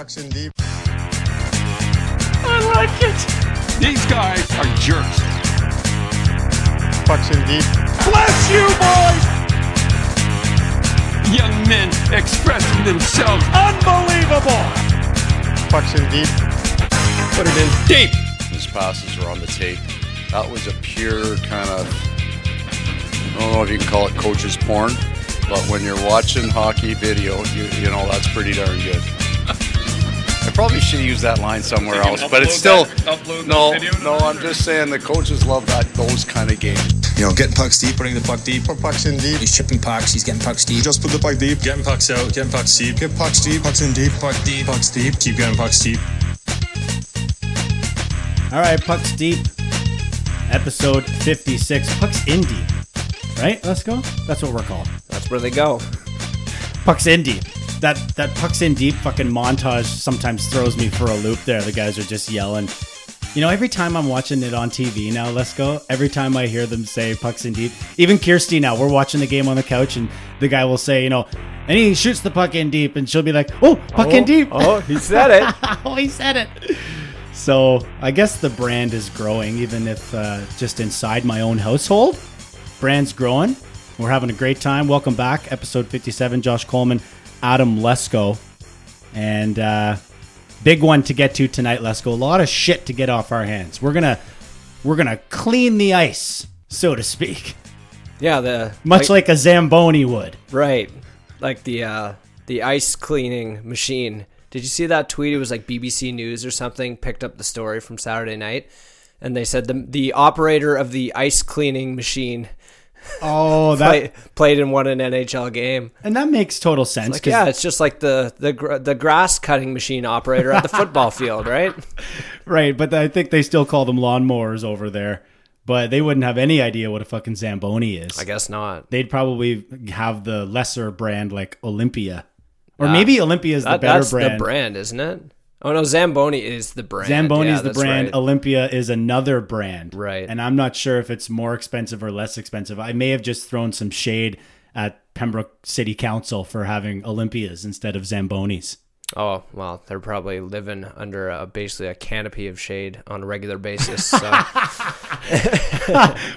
Pucks in deep. I like it. These guys are jerks. Pucks in deep. Bless you, boys! Young men expressing themselves. Unbelievable! Pucks in deep. Put it in deep. His passes are on the tape. That was a pure kind of, I don't know if you can call it coach's porn, but when you're watching hockey video, you, you know, that's pretty darn good. I probably should use that line somewhere else, but it's still that- no, no. I'm that, just saying the coaches love that those kind of games. You know, getting pucks deep, putting the puck deep. Put pucks in deep. He's chipping pucks. He's getting pucks deep. Just put the puck deep. Getting pucks out, getting pucks deep, Get pucks deep. Pucks in deep. Puck deep. pucks deep, keep getting pucks deep. All right, Pucks Deep, episode 56. Pucks in Deep, right? Let's go. That's what we're called. That's where they go. Pucks in Deep. That that Pucks in Deep fucking montage sometimes throws me for a loop there. The guys are just yelling. You know, every time I'm watching it on TV now, let's go. Every time I hear them say pucks in deep, even Kirsty now, we're watching the game on the couch and the guy will say, you know, and he shoots the puck in deep and she'll be like, oh, puck in deep. Oh, he said it. oh, he said it. So I guess the brand is growing, even if uh, just inside my own household, brand's growing. We're having a great time. Welcome back, episode 57. Josh Coleman, Adam Lesko, and uh, big one to get to tonight. Lesko, a lot of shit to get off our hands. We're gonna we're gonna clean the ice, so to speak, Yeah, the much like, a zamboni would. right, like the uh, the ice cleaning machine. Did you see that tweet? It was like BBC News or something picked up the story from Saturday night, and they said the the operator of the ice cleaning machine Oh, that play, played and won an NHL game. and that makes total sense. Like yeah, it's just like the the gr- the grass cutting machine operator at the football field, right? Right, but I think they still call them lawnmowers over there. But they wouldn't have any idea what a fucking Zamboni is. I guess not. They'd probably have the lesser brand like Olympia. Or maybe Olympia is the That, better that's brand. the brand, isn't it? Oh no, Zamboni is the brand. Zamboni Yeah, is the brand. right. Olympia is another brand. Right. And I'm not sure if it's more expensive or less expensive. I may have just thrown some shade at Pembroke City Council for having Olympias instead of Zambonis. Oh well, they're probably living under a, basically a canopy of shade on a regular basis. So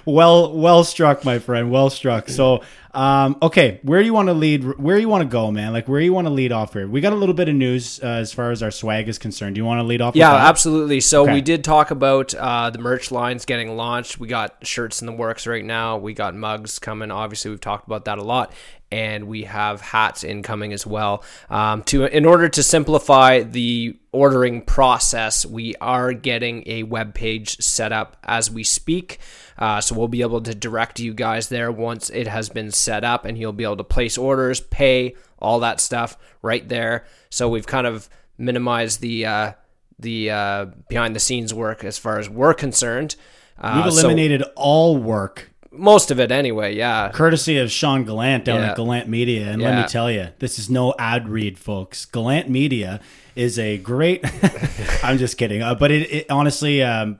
well well struck my friend well struck so um okay where do you want to lead where do you want to go man like where do you want to lead off here we got a little bit of news uh, as far as our swag is concerned do you want to lead off yeah, absolutely. So Okay. we did talk about uh, the merch lines getting launched. We got shirts in the works right now. We got mugs coming. Obviously, we've talked about that a lot, and we have hats incoming as well. Um, to in order to simplify the ordering process, we are getting a web page set up as we speak. Uh, so we'll be able to direct you guys there once it has been set up, and you'll be able to place orders, pay, all that stuff right there. So we've kind of minimized the uh, the uh, behind the scenes work as far as we're concerned. Uh, we've so- eliminated all work most of it anyway. Yeah, courtesy of Sean Gallant down Yeah. at Gallant Media. And let me tell you, this is no ad read, folks. Gallant Media is a great. I'm just kidding, uh, but it, it honestly, um,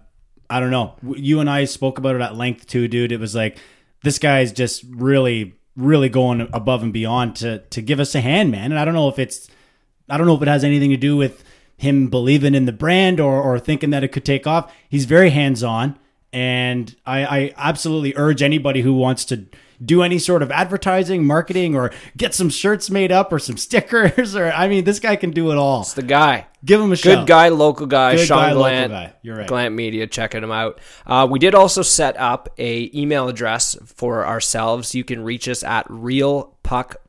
I don't know. You and I spoke about it at length too, dude. It was like this guy's just really, really going above and beyond to to give us a hand, man. And I don't know if it's, I don't know if it has anything to do with him believing in the brand or or thinking that it could take off. He's very hands on. And I, I absolutely urge anybody who wants to do any sort of advertising, marketing, or get some shirts made up or some stickers, or I mean, this guy can do it all. it's the guy. Give him a Good shout. guy, local guy, Good Sean guy, Gallant. guy. You're right. Gallant Media, checking him out. Uh, we did also set up a email address for ourselves. You can reach us at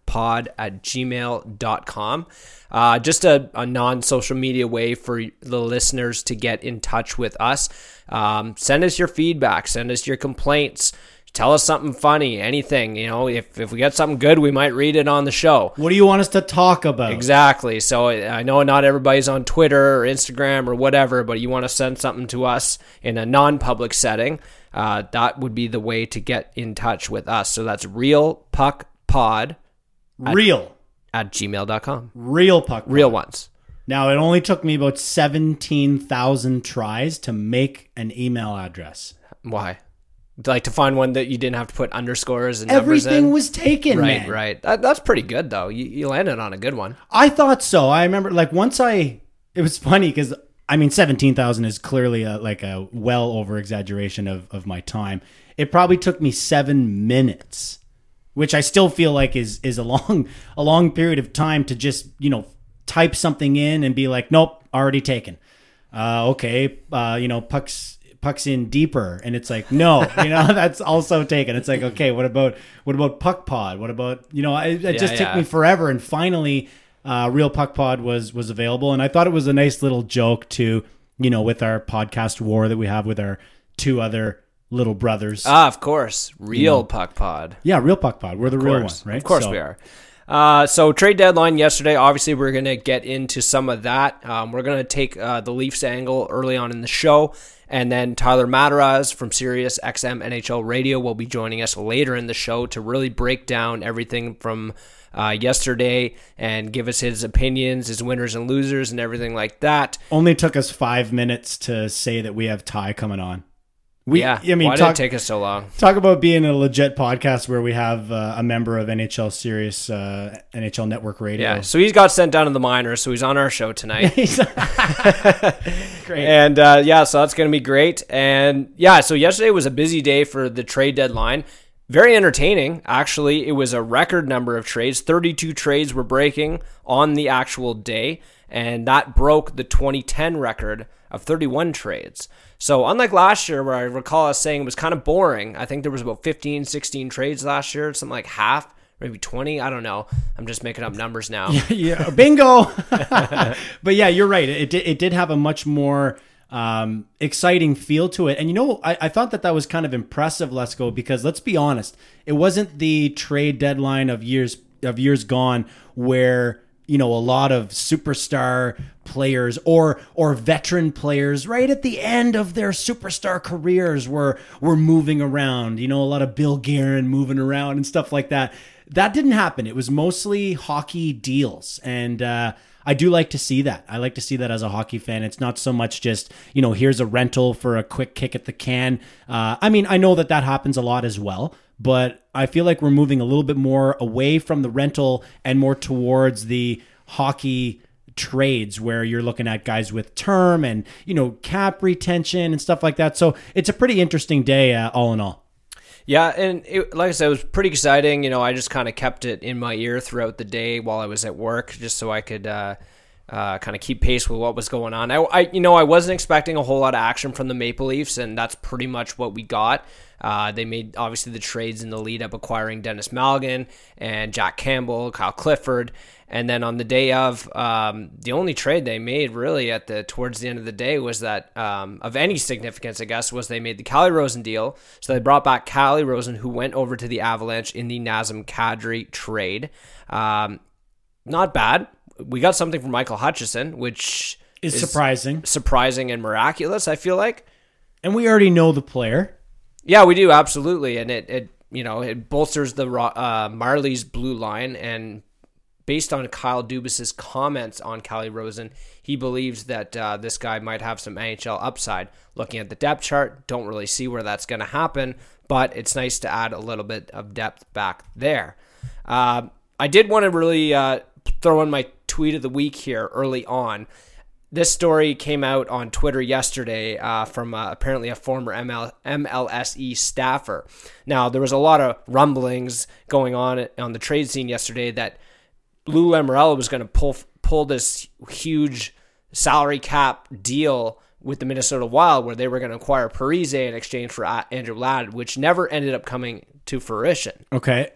realpuckpod at gmail.com. Uh, just a, a non social media way for the listeners to get in touch with us. Um, send us your feedback, send us your complaints. Tell us something funny, anything. You know, if, if we get something good, we might read it on the show. What do you want us to talk about? Exactly. So I know not everybody's on Twitter or Instagram or whatever, but you want to send something to us in a non-public setting, uh, that would be the way to get in touch with us. So that's realpuckpod Real, at gmail.com. real puck. Real ones. Now it only took me about seventeen thousand tries to make an email address. Why? Like to find one that you didn't have to put underscores and numbers Everything in? was taken, right, man. right. That, that's pretty good though. You, you landed on a good one. I thought so. I remember like once I it was funny because I mean, seventeen thousand is clearly a, like a well over exaggeration of of my time. It probably took me seven minutes, which I still feel like is is a long a long period of time to just you know type something in and be like, nope, already taken. Uh, okay, uh, you know, pucks pucks in deeper, and it's like, no, you know, that's also taken. It's like, okay, what about what about puck pod? What about you know? It, it just Yeah, took me forever, and finally, uh, real puck pod was was available, and I thought it was a nice little joke to you know with our podcast war that we have with our two other little brothers. Ah, of course, real puck pod. yeah, real puck pod. We're the real one, right? Of course So- we are. Uh, so trade deadline yesterday. Obviously, we're going to get into some of that. Um, we're going to take uh, the Leafs angle early on in the show, and then Tyler Mataraz from Sirius XM NHL Radio will be joining us later in the show to really break down everything from uh, yesterday and give us his opinions, his winners and losers, and everything like that. Only took us five minutes to say that we have Ty coming on. We, yeah, I mean, why talk, did it take us so long? talk about being a legit podcast where we have uh, a member of NHL Sirius uh, NHL Network Radio. Yeah, so he's got sent down to the minors, so he's on our show tonight. Great. And uh, yeah, so that's going to be great. And yeah, so yesterday was a busy day for the trade deadline. Very entertaining, actually. It was a record number of trades. 32 trades were breaking on the actual day, and that broke the 2010 record of 31 trades. So, unlike last year, where I recall us saying it was kind of boring, I think there was about 15, 16 trades last year, something like half, maybe 20. I don't know. I'm just making up numbers now. yeah, bingo. but yeah, you're right. It did, it did have a much more um, exciting feel to it. And you know, I, I thought that that was kind of impressive, Let's Go, because let's be honest, it wasn't the trade deadline of years of years gone where you know a lot of superstar players or or veteran players right at the end of their superstar careers were were moving around you know a lot of Bill Guerin moving around and stuff like that. That didn't happen. It was mostly hockey deals. And uh I do like to see that. I like to see that as a hockey fan. It's not so much just, you know, here's a rental for a quick kick at the can. Uh, I mean, I know that that happens a lot as well, but I feel like we're moving a little bit more away from the rental and more towards the hockey trades where you're looking at guys with term and, you know, cap retention and stuff like that. So it's a pretty interesting day, uh, all in all. Yeah, and it, like I said, it was pretty exciting. You know, I just kind of kept it in my ear throughout the day while I was at work, just so I could uh, uh, kind of keep pace with what was going on. I, I, you know, I wasn't expecting a whole lot of action from the Maple Leafs, and that's pretty much what we got. Uh, they made obviously the trades in the lead up, acquiring Denis Malgin and Jack Campbell, Kyle Clifford, and then on the day of, um, the only trade they made really at the towards the end of the day was that um, of any significance, I guess, was they made the Calle Rosen deal. So they brought back Calle Rosen, who went over to the Avalanche in the Nazem Kadri trade. Um, not bad. We got something from Michael Hutchinson, which Is surprising. surprising and miraculous. I feel like. And we already know the player. Yeah, we do absolutely, and it, it you know it bolsters the uh, Marlies' blue line. And based on Kyle Dubas's comments on Calle Rosen, he believes that uh, this guy might have some NHL upside. Looking at the depth chart, don't really see where that's going to happen, but it's nice to add a little bit of depth back there. Uh, I did want to really uh, throw in my tweet of the week here early on this story came out on Twitter yesterday uh, from uh, apparently a former ML- MLSE E staffer. Now, there was a lot of rumblings going on on the trade scene yesterday that Lou Lamoriello was going to pull pull this huge salary cap deal with the Minnesota Wild, where they were going to acquire Parise in exchange for uh, Andrew Ladd, which never ended up coming to fruition. Okay.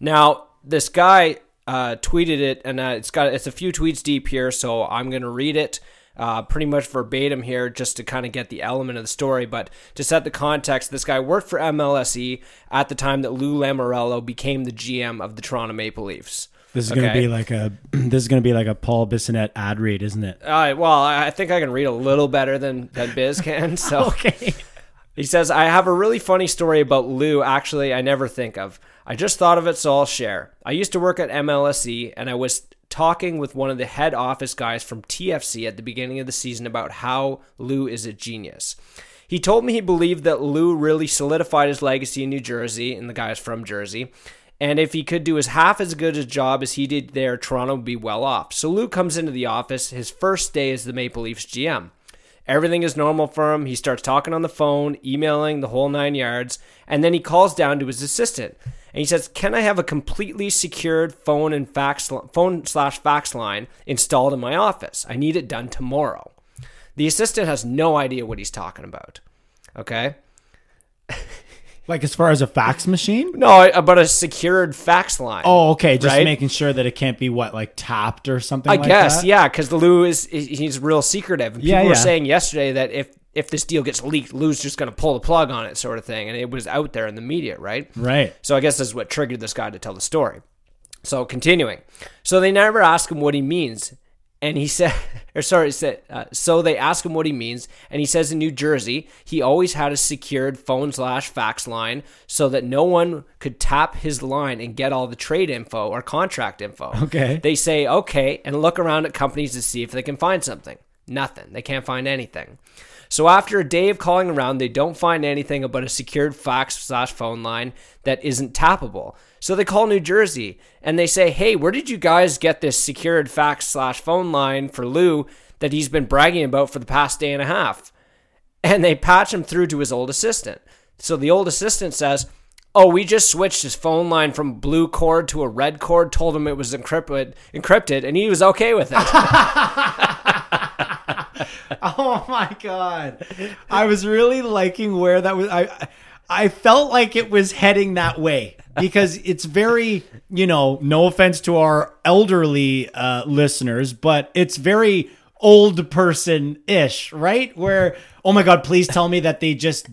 Now, this guy uh, tweeted it, and uh, it's got it's a few tweets deep here, so I'm gonna read it uh, pretty much verbatim here, just to kind of get the element of the story. But to set the context, this guy worked for MLSE at the time that Lou Lamoriello became the GM of the Toronto Maple Leafs. This is gonna be like a this is gonna be like a Paul Bissonnette ad read, isn't it? Uh, well, I I think I can read a little better than than Biz can. So Okay. He says, I have a really funny story about Lou, actually, I never think of. I just thought of it, so I'll share. I used to work at MLSE, and I was talking with one of the head office guys from TFC at the beginning of the season about how Lou is a genius. He told me he believed that Lou really solidified his legacy in New Jersey, and the guy is from Jersey, And if he could do as half as good a job as he did there, Toronto would be well off. So Lou comes into the office his first day as the Maple Leafs GM. Everything is normal for him. He starts talking on the phone, emailing the whole nine yards, and then he calls down to his assistant and he says, "Can I have a completely secured phone and fax phone slash fax line installed in my office? I need it done tomorrow." The assistant has no idea what he's talking about. Okay. Like as far as a fax machine? No, about uh, a secured fax line. Oh, okay. Just Right? making sure that it can't be what like tapped or something. I like guess, that? yeah, because Lou is he's real secretive. And people Yeah, were saying yesterday that if if this deal gets leaked, Lou's just going to pull the plug on it, sort of thing, and it was out there in the media, right? Right. So I guess this is what triggered this guy to tell the story. So continuing, so they never ask him what he means, and he said, or sorry, he said, uh, so they ask him what he means, and he says in New Jersey he always had a secured phone slash fax line so that no one could tap his line and get all the trade info or contract info. Okay. They say okay and look around at companies to see if they can find something. Nothing. They can't find anything. So after a day of calling around, they don't find anything about a secured fax slash phone line that isn't tappable. So they call New Jersey and they say, "Hey, where did you guys get this secured fax slash phone line for Lou that he's been bragging about for the past day and a half?" And they patch him through to his old assistant. So the old assistant says, "Oh, we just switched his phone line from blue cord to a red cord. Told him it was encrypted, encrypted, and he was okay with it." Oh my god. I was really liking where that was I I felt like it was heading that way because it's very, you know, no offense to our elderly uh listeners, but it's very old person-ish, right? Where oh my god, please tell me that they just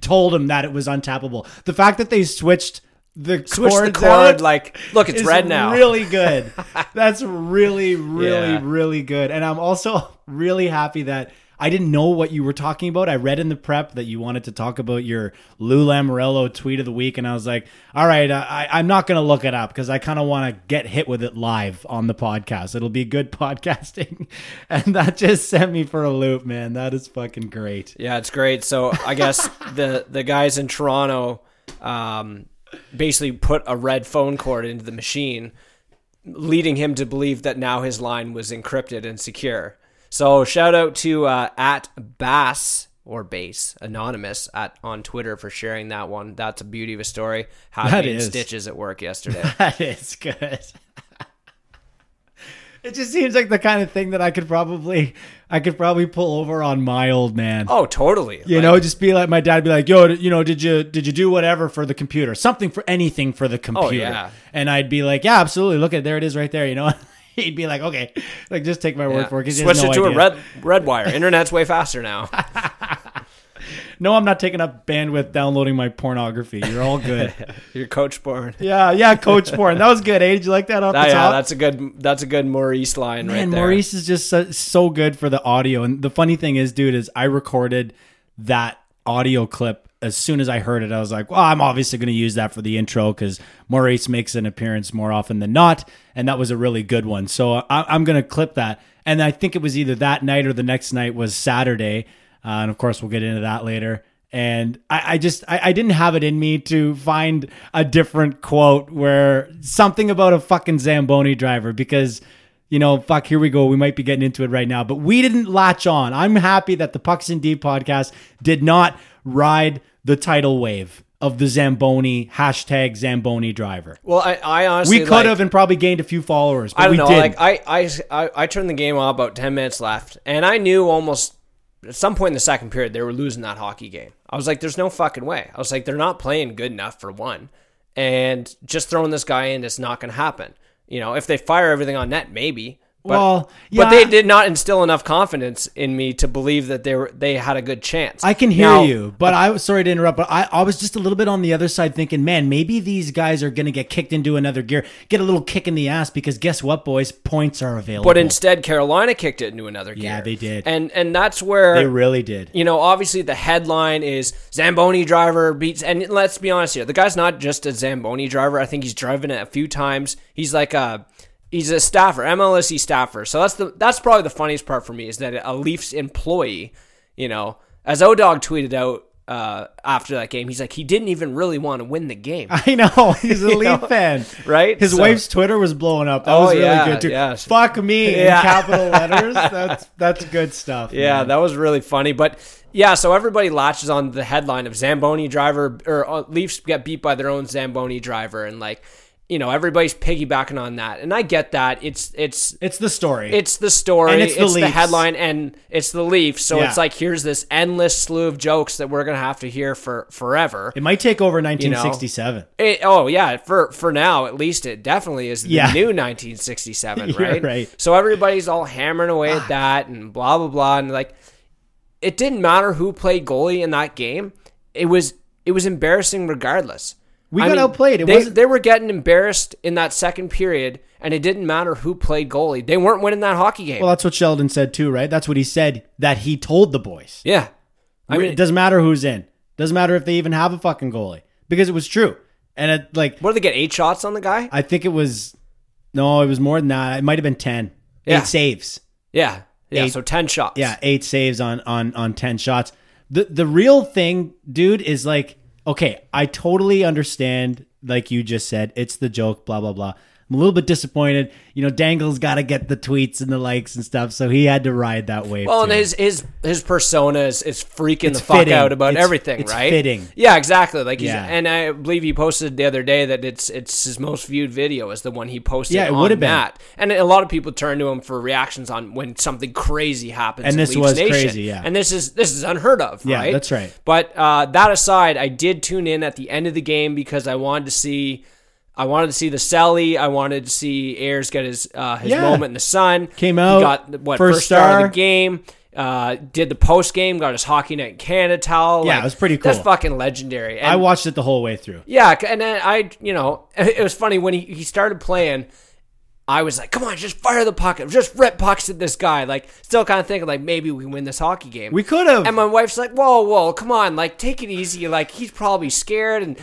told him that it was untappable. The fact that they switched the Switch the cords cord, out like, look, it's red now. Really good. That's really, really, Yeah. really good. And I'm also really happy that I didn't know what you were talking about. I read in the prep that you wanted to talk about your Lou Lamoriello tweet of the week, and I was like, all right, I, I'm not going to look it up because I kind of want to get hit with it live on the podcast. It'll be good podcasting. and that just sent me for a loop, man. That is fucking great. Yeah, it's great. So I guess the the guys in Toronto um, basically put a red phone cord into the machine, leading him to believe that now his line was encrypted and secure. So shout out to uh, at Bass or Base Anonymous at on Twitter for sharing that one. That's a beauty of a story. Had That is. stitches at work yesterday. That is good. It just seems like the kind of thing that I could probably, I could probably pull over on my old man. oh, totally. You Like, know, just be like my dad, be like, "Yo, you know, did you did you do whatever for the computer? Something for anything for the oh, computer?" Oh, yeah. And I'd be like, "Yeah, absolutely. Look at there it is right there." You know, he'd be like, "Okay, like just take my word yeah. for it." Switch no it to idea. a red red wire. Internet's way faster now. No, I'm not taking up bandwidth downloading my pornography. You're all good. Your coach born. yeah, yeah, Coach Porn. That was good. Eh? Did you like that off the yeah, top? that's a good that's a good Maurice line right Man, there. Maurice is just so, so good for the audio. And the funny thing is, dude, is I recorded that audio clip as soon as I heard it. I was like, well, I'm obviously going to use that for the intro because Maurice makes an appearance more often than not. And that was a really good one. So I, I'm going to clip that. And I think it was either that night or the next night was Saturday. Uh, and of course, we'll get into that later. And I, I just I, I didn't have it in me to find a different quote where something about a fucking Zamboni driver because you know, fuck, here we go. We might be getting into it right now, but we didn't latch on. I'm happy that the Pucks in Deep podcast did not ride the tidal wave of the Zamboni hashtag Zamboni driver. Well, I, I honestly We could like- have and probably gained a few followers, but I don't we know. didn't. Like I, I, I, I turned the game on about ten minutes left, and I knew almost at some point in the second period they were losing that hockey game. I was like, "There's no fucking way." I was like, "They're not playing good enough for one, and just throwing this guy in is not going to happen." You know, if they fire everything on net, maybe. But, Well, but yeah. they did not instill enough confidence in me to believe that they were they had a good chance. I can hear Now- you, but I was sorry to interrupt, but I, I was just a little bit on the other side thinking, man, maybe these guys are going to get kicked into another gear, get a little kick in the ass because guess what, boys? Points are available. But instead, Carolina kicked it into another gear. Yeah, they did. and and that's where they really did. you know, obviously the headline is Zamboni driver beats, and let's be honest here, the guy's not just a Zamboni driver. I think he's driven it a few times. He's like a he's a staffer, MLSE staffer. So that's the that's probably the funniest part for me is that a Leafs employee, you know, as Odog tweeted out uh, after that game. He's like, he didn't even really want to win the game. I know he's a Leaf know, fan, right? His So- wife's Twitter was blowing up. That Oh, was really yeah, good too. yeah. Fuck me Yeah. in capital letters. That's that's good stuff. Yeah, man. that was really funny. But yeah, so everybody latches on the headline of Zamboni driver or uh, Leafs get beat by their own Zamboni driver, and like you know everybody's piggybacking on that, and I get that. It's it's it's the story. it's the story, And it's it's the, the headline, and it's the Leafs. So Yeah. it's like here's this endless slew of jokes that we're gonna have to hear for forever. it might take over 1967. It- oh yeah, for for now at least it definitely is the Yeah. new 1967, right? right. So everybody's all hammering away at that and blah blah blah, and like it didn't matter who played goalie in that game. It was it was embarrassing regardless. We got outplayed. It they, wasn't- they were getting embarrassed in that second period, and it didn't matter who played goalie. They weren't winning that hockey game. Well, that's what Sheldon said too, right? That's what he said that he told the boys. yeah, I mean, it doesn't matter who's in. Doesn't matter if they even have a fucking goalie because it was true. And it like what did they get? Eight shots on the guy? I think it was no, it was more than that. It might have been 10. Yeah. Eight saves. Yeah, yeah. Eight- so ten shots. Yeah, eight saves on on on 10 shots. The the real thing, dude, is like okay, I totally understand like you just said, it's the joke, blah blah blah. I'm a little bit disappointed. You know, Dangle's got to get the tweets and the likes and stuff, so he had to ride that wave. Well, and his his his persona is, is freaking It's the fuck out about It's- everything, it's right? fitting. Yeah, exactly. Like, he's, Yeah. and I believe he posted the other day that it's it's his most viewed video is the one he posted. Yeah, it would've been. that. And a lot of people turn to him for reactions on when something crazy happens. And this Leafs was Nation. crazy, yeah. And this is this is unheard of. Yeah, right? that's right. But uh, that aside, I did tune in at the end of the game because I wanted to see. I wanted to see the celly. I wanted to see Ayres get his uh, his Yeah. moment in the sun. Came out, He got what first first, star, star. of the game. Uh, did the post game. Got his Hockey Night in Canada towel. Yeah, it was pretty cool. That's fucking legendary. And I watched it the whole way through. yeah, and then I, you know, it was funny when he, he started playing. I was like, "Come on, just fire the puck, just rip pucks at this guy." Like, still kind of thinking like maybe we win this hockey game. We could have. And my wife's like, "Whoa, whoa, come on, like take it easy. Like he's probably scared." And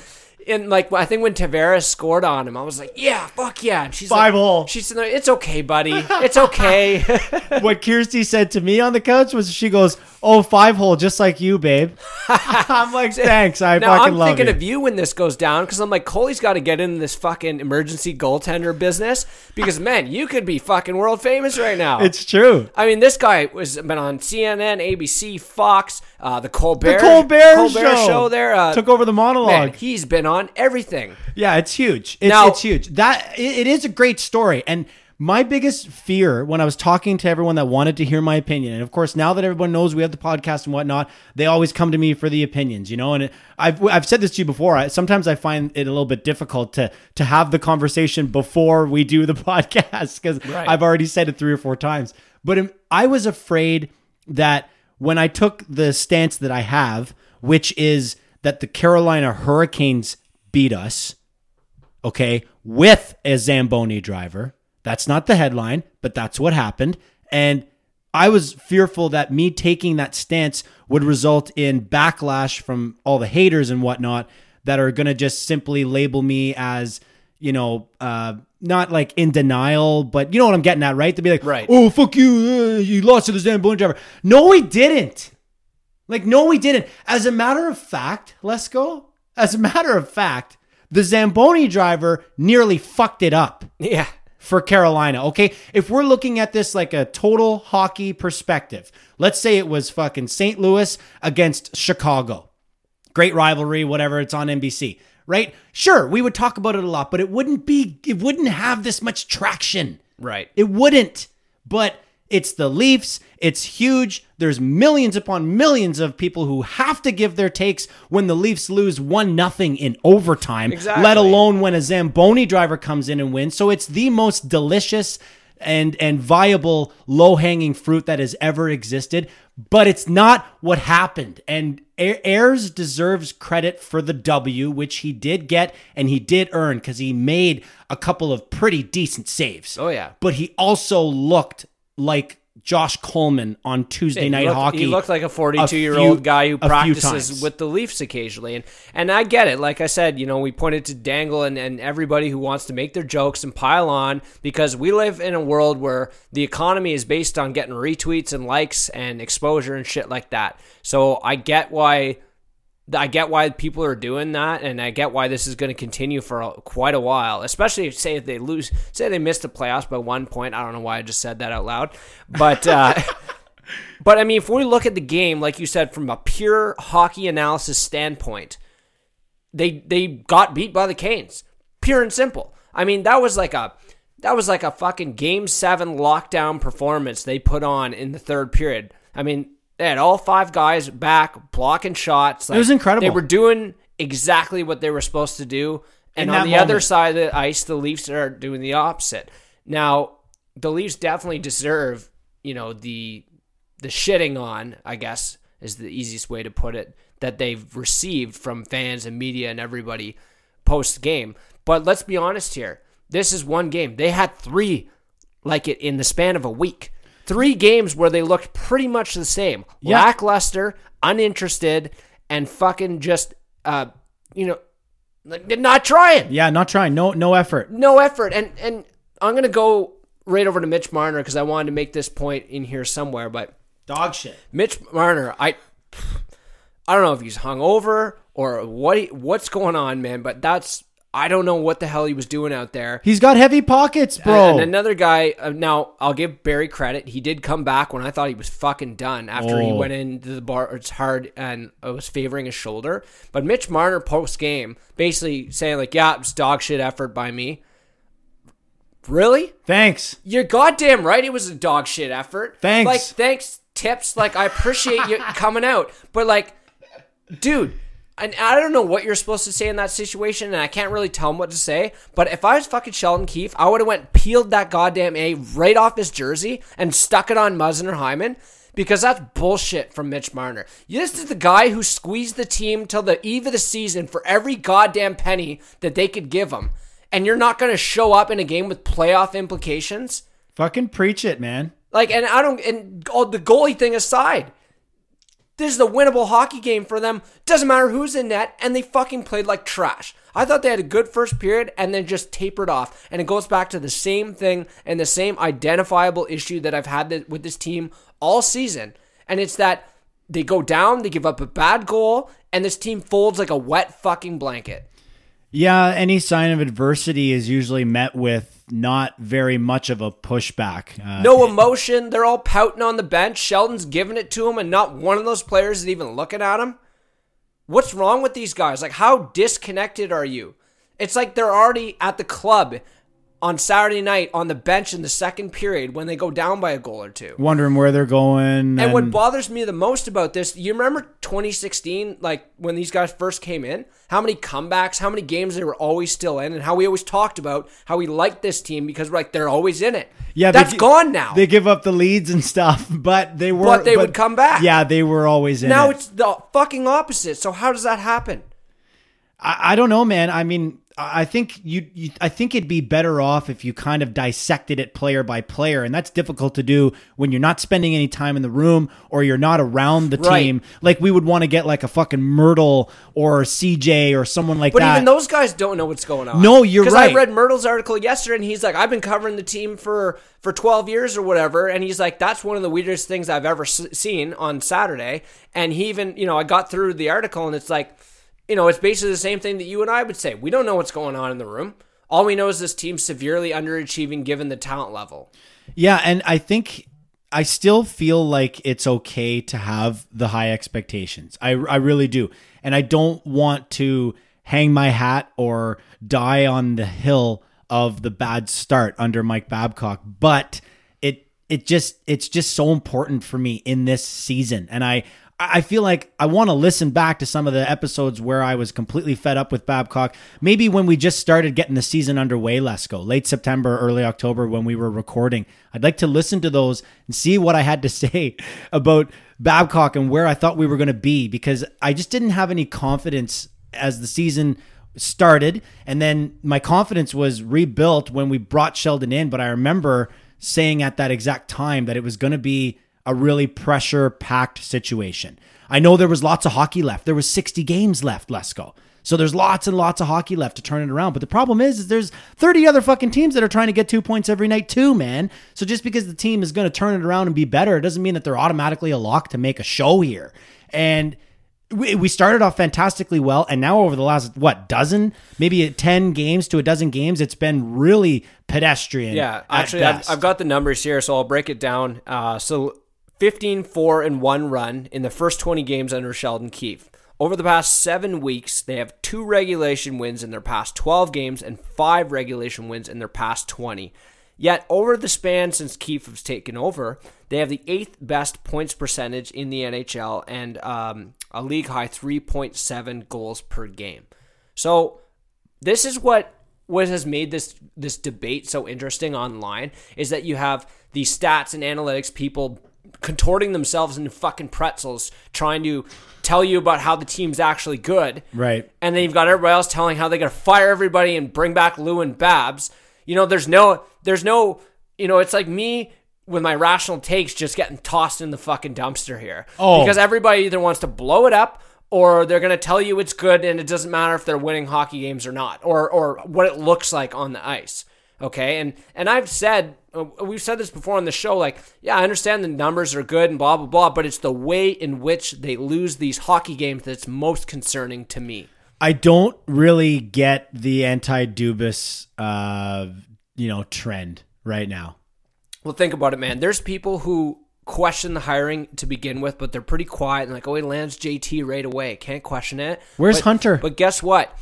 and like I think when Tavares scored on him, I was like, "Yeah, fuck yeah." And she's Five like, hole. She's in there, "It's okay, buddy. It's okay." what Kirsty said to me on the couch was she goes, oh five hole, just like you, babe." I'm like, thanks. I now fucking I'm love thinking you. of you when this goes down because I'm like, Coley's got to get in this fucking emergency goaltender business because man, you could be fucking world famous right now. It's true. I mean, this guy was been on CNN, ABC, Fox, uh, the Colbert, The Colbert, Colbert show, there. Uh, took over the monologue. Man, he's been on everything. Yeah, it's huge. It's, Now- it's huge. That it, it is a great story. And my biggest fear when I was talking to everyone that wanted to hear my opinion, and of course now that everyone knows we have the podcast and whatnot, they always come to me for the opinions, you know. And it, I've I've said this to you before. I, sometimes I find it a little bit difficult to to have the conversation before we do the podcast because Right. I've already said it three or four times. But I was afraid that when I took the stance that I have, which is that the Carolina Hurricanes beat us, okay, with a Zamboni driver. That's not the headline, but that's what happened. And I was fearful that me taking that stance would result in backlash from all the haters and whatnot that are going to just simply label me as, you know, uh, not like in denial, but you know what I'm getting at, right? To be like, Right. oh, fuck you, uh, you lost to the Zamboni driver. No, we didn't. Like, no, we didn't. As a matter of fact, let's go. As a matter of fact, the Zamboni driver nearly fucked it up Yeah. for Carolina. Okay. If we're looking at this like a total hockey perspective, let's say it was fucking St. Louis against Chicago. Great rivalry, whatever. It's on NBC, right? Sure, we would talk about it a lot, but it wouldn't be, it wouldn't have this much traction. Right. It wouldn't. But it's the Leafs. It's huge. There's millions upon millions of people who have to give their takes when the Leafs lose one nothing in overtime. Exactly. Let alone when a Zamboni driver comes in and wins. So it's the most delicious and and viable low hanging fruit that has ever existed. But it's not what happened. And Ayres deserves credit for the W, which he did get and he did earn because he made a couple of pretty decent saves Oh yeah. but he also looked like Josh Coleman on Tuesday Night looked, Hockey. He looked like a a 42 year old guy who practices with the Leafs occasionally, and and I get it. Like I said, you know, we pointed to Dangle and, and everybody who wants to make their jokes and pile on because we live in a world where the economy is based on getting retweets and likes and exposure and shit like that. So I get why I get why people are doing that, and I get why this is going to continue for quite a while. Especially if, say if they lose, say they miss the playoffs by one point. I don't know why I just said that out loud, but uh, but I mean, if we look at the game, like you said, from a pure hockey analysis standpoint, they they got beat by the Canes, pure and simple. I mean, that was like a that was like a fucking game seven lockdown performance they put on in the third period. I mean, they had all five guys back blocking shots. Like, was incredible. They were doing exactly what they were supposed to do. And on the other side of the ice, the Leafs are doing the opposite. Now, the Leafs definitely deserve, you know, the the shitting on, I guess, is the easiest way to put it, that they've received from fans and media and everybody post game. But let's be honest here. This is one game. They had three like it in the span of a week. Three games where they looked pretty much the same. Yeah. Lackluster, uninterested, and fucking just uh you know like, not trying Yeah, not trying. No, no effort. no effort. And and I'm gonna go right over to Mitch Marner because I wanted to make this point in here somewhere. But Dog shit. Mitch Marner, I I don't know if he's hungover or what he, what's going on, man. But that's I don't know what the hell he was doing out there. He's got heavy pockets, bro. And another guy. Uh, now I'll give Barrie credit. He did come back when I thought he was fucking done after he Oh. went into the bar. It's hard and it was favoring his shoulder. But Mitch Marner post game basically saying like, "Yeah, it's dog shit effort by me." Really? Thanks. You're goddamn right. It was a dog shit effort. Thanks. Like, thanks, tips. Like, I appreciate you coming out. But, like, dude, and I don't know what you're supposed to say in that situation, and I can't really tell him what to say. But if I was fucking Sheldon Keefe, I would have went peeled that goddamn A right off his jersey and stuck it on Muzzin or Hyman. Because that's bullshit from Mitch Marner. This is the guy who squeezed the team till the eve of the season for every goddamn penny that they could give him. And you're not going to show up in a game with playoff implications? Fucking preach it, man. Like, and I don't, and all the goalie thing aside, this is a winnable hockey game for them. Doesn't matter who's in net, and they fucking played like trash. I thought they had a good first period and then just tapered off. And it goes back to the same thing and the same identifiable issue that I've had with this team all season. And it's that they go down, they give up a bad goal, and this team folds like a wet fucking blanket. Yeah, any sign of adversity is usually met with not very much of a pushback. Uh, No emotion. They're all pouting on the bench. Sheldon's giving it to him, and not one of those players is even looking at him. What's wrong with these guys? Like, how disconnected are you? It's like they're already at the club on Saturday night on the bench in the second period when they go down by a goal or two. wondering where they're going. And what bothers me the most about this, you remember 2016, like when these guys first came in, how many comebacks, how many games they were always still in, and how we always talked about how we liked this team because we're like they're always in it. yeah, that's gi- gone now. They give up the leads and stuff, but they were. But they would come back. Yeah, they were always in. now it. it's the fucking opposite. So how does that happen? I, I don't know, man. I mean, I think you, you. I think it'd be better off if you kind of dissected it player by player, and that's difficult to do when you're not spending any time in the room or you're not around the Right. team. Like we would want to get like a fucking Mirtle or CJ or someone like But that. But even those guys don't know what's going on. No, you're right. I read Mirtle's article yesterday, and he's like, "I've been covering the team for for 12 years or whatever," and he's like, "That's one of the weirdest things I've ever s- seen on Saturday." And he even, you know, I got through the article, and it's like, you know, it's basically the same thing that you and I would say. We don't know what's going on in the room. All we know is this team's severely underachieving given the talent level. Yeah, and I think I still feel like it's okay to have the high expectations. I I really do. And I don't want to hang my hat or die on the hill of the bad start under Mike Babcock, but it it just it's just so important for me in this season. And I I feel like I want to listen back to some of the episodes where I was completely fed up with Babcock. Maybe when we just started getting the season underway, let's go late September, early October when we were recording. I'd like to listen to those and see what I had to say about Babcock and where I thought we were going to be because I just didn't have any confidence as the season started. And then my confidence was rebuilt when we brought Sheldon in. But I remember saying at that exact time that it was going to be a really pressure packed situation. I know there was lots of hockey left. There was 60 games left, Lesko. So there's lots and lots of hockey left to turn it around. But the problem is, is there's 30 other fucking teams that are trying to get two points every night too, man. So just because the team is going to turn it around and be better, it doesn't mean that they're automatically a lock to make a show here. And we, we started off fantastically well, and now over the last what dozen, maybe ten games to a dozen games, it's been really pedestrian. Yeah, actually, I've. I've got the numbers here, so I'll break it down. Uh, so 15 4 and 1 run in the first 20 games under Sheldon Keefe. Over the past seven weeks, they have two regulation wins in their past 12 games and five regulation wins in their past 20. Yet, over the span since Keefe has taken over, they have the eighth best points percentage in the NHL and um, a league high 3.7 goals per game. So, this is what what has made this this debate so interesting online is that you have the stats and analytics people contorting themselves into fucking pretzels trying to tell you about how the team's actually good. Right. And then you've got everybody else telling how they got to fire everybody and bring back Lou and Babs. You know, there's no there's no you know, it's like me with my rational takes just getting tossed in the fucking dumpster here. Oh. Because everybody either wants to blow it up or they're going to tell you it's good and it doesn't matter if they're winning hockey games or not or or what it looks like on the ice. Okay? And and I've said we've said this before on the show like, yeah, I understand the numbers are good and blah blah blah, but it's the way in which they lose these hockey games that's most concerning to me. I don't really get the anti-Dubas, uh, you know, trend right now. Well, think about it, man. There's people who question the hiring to begin with, but they're pretty quiet and like, oh, he lands JT right away. Can't question it. Where's But- Hunter? But guess what?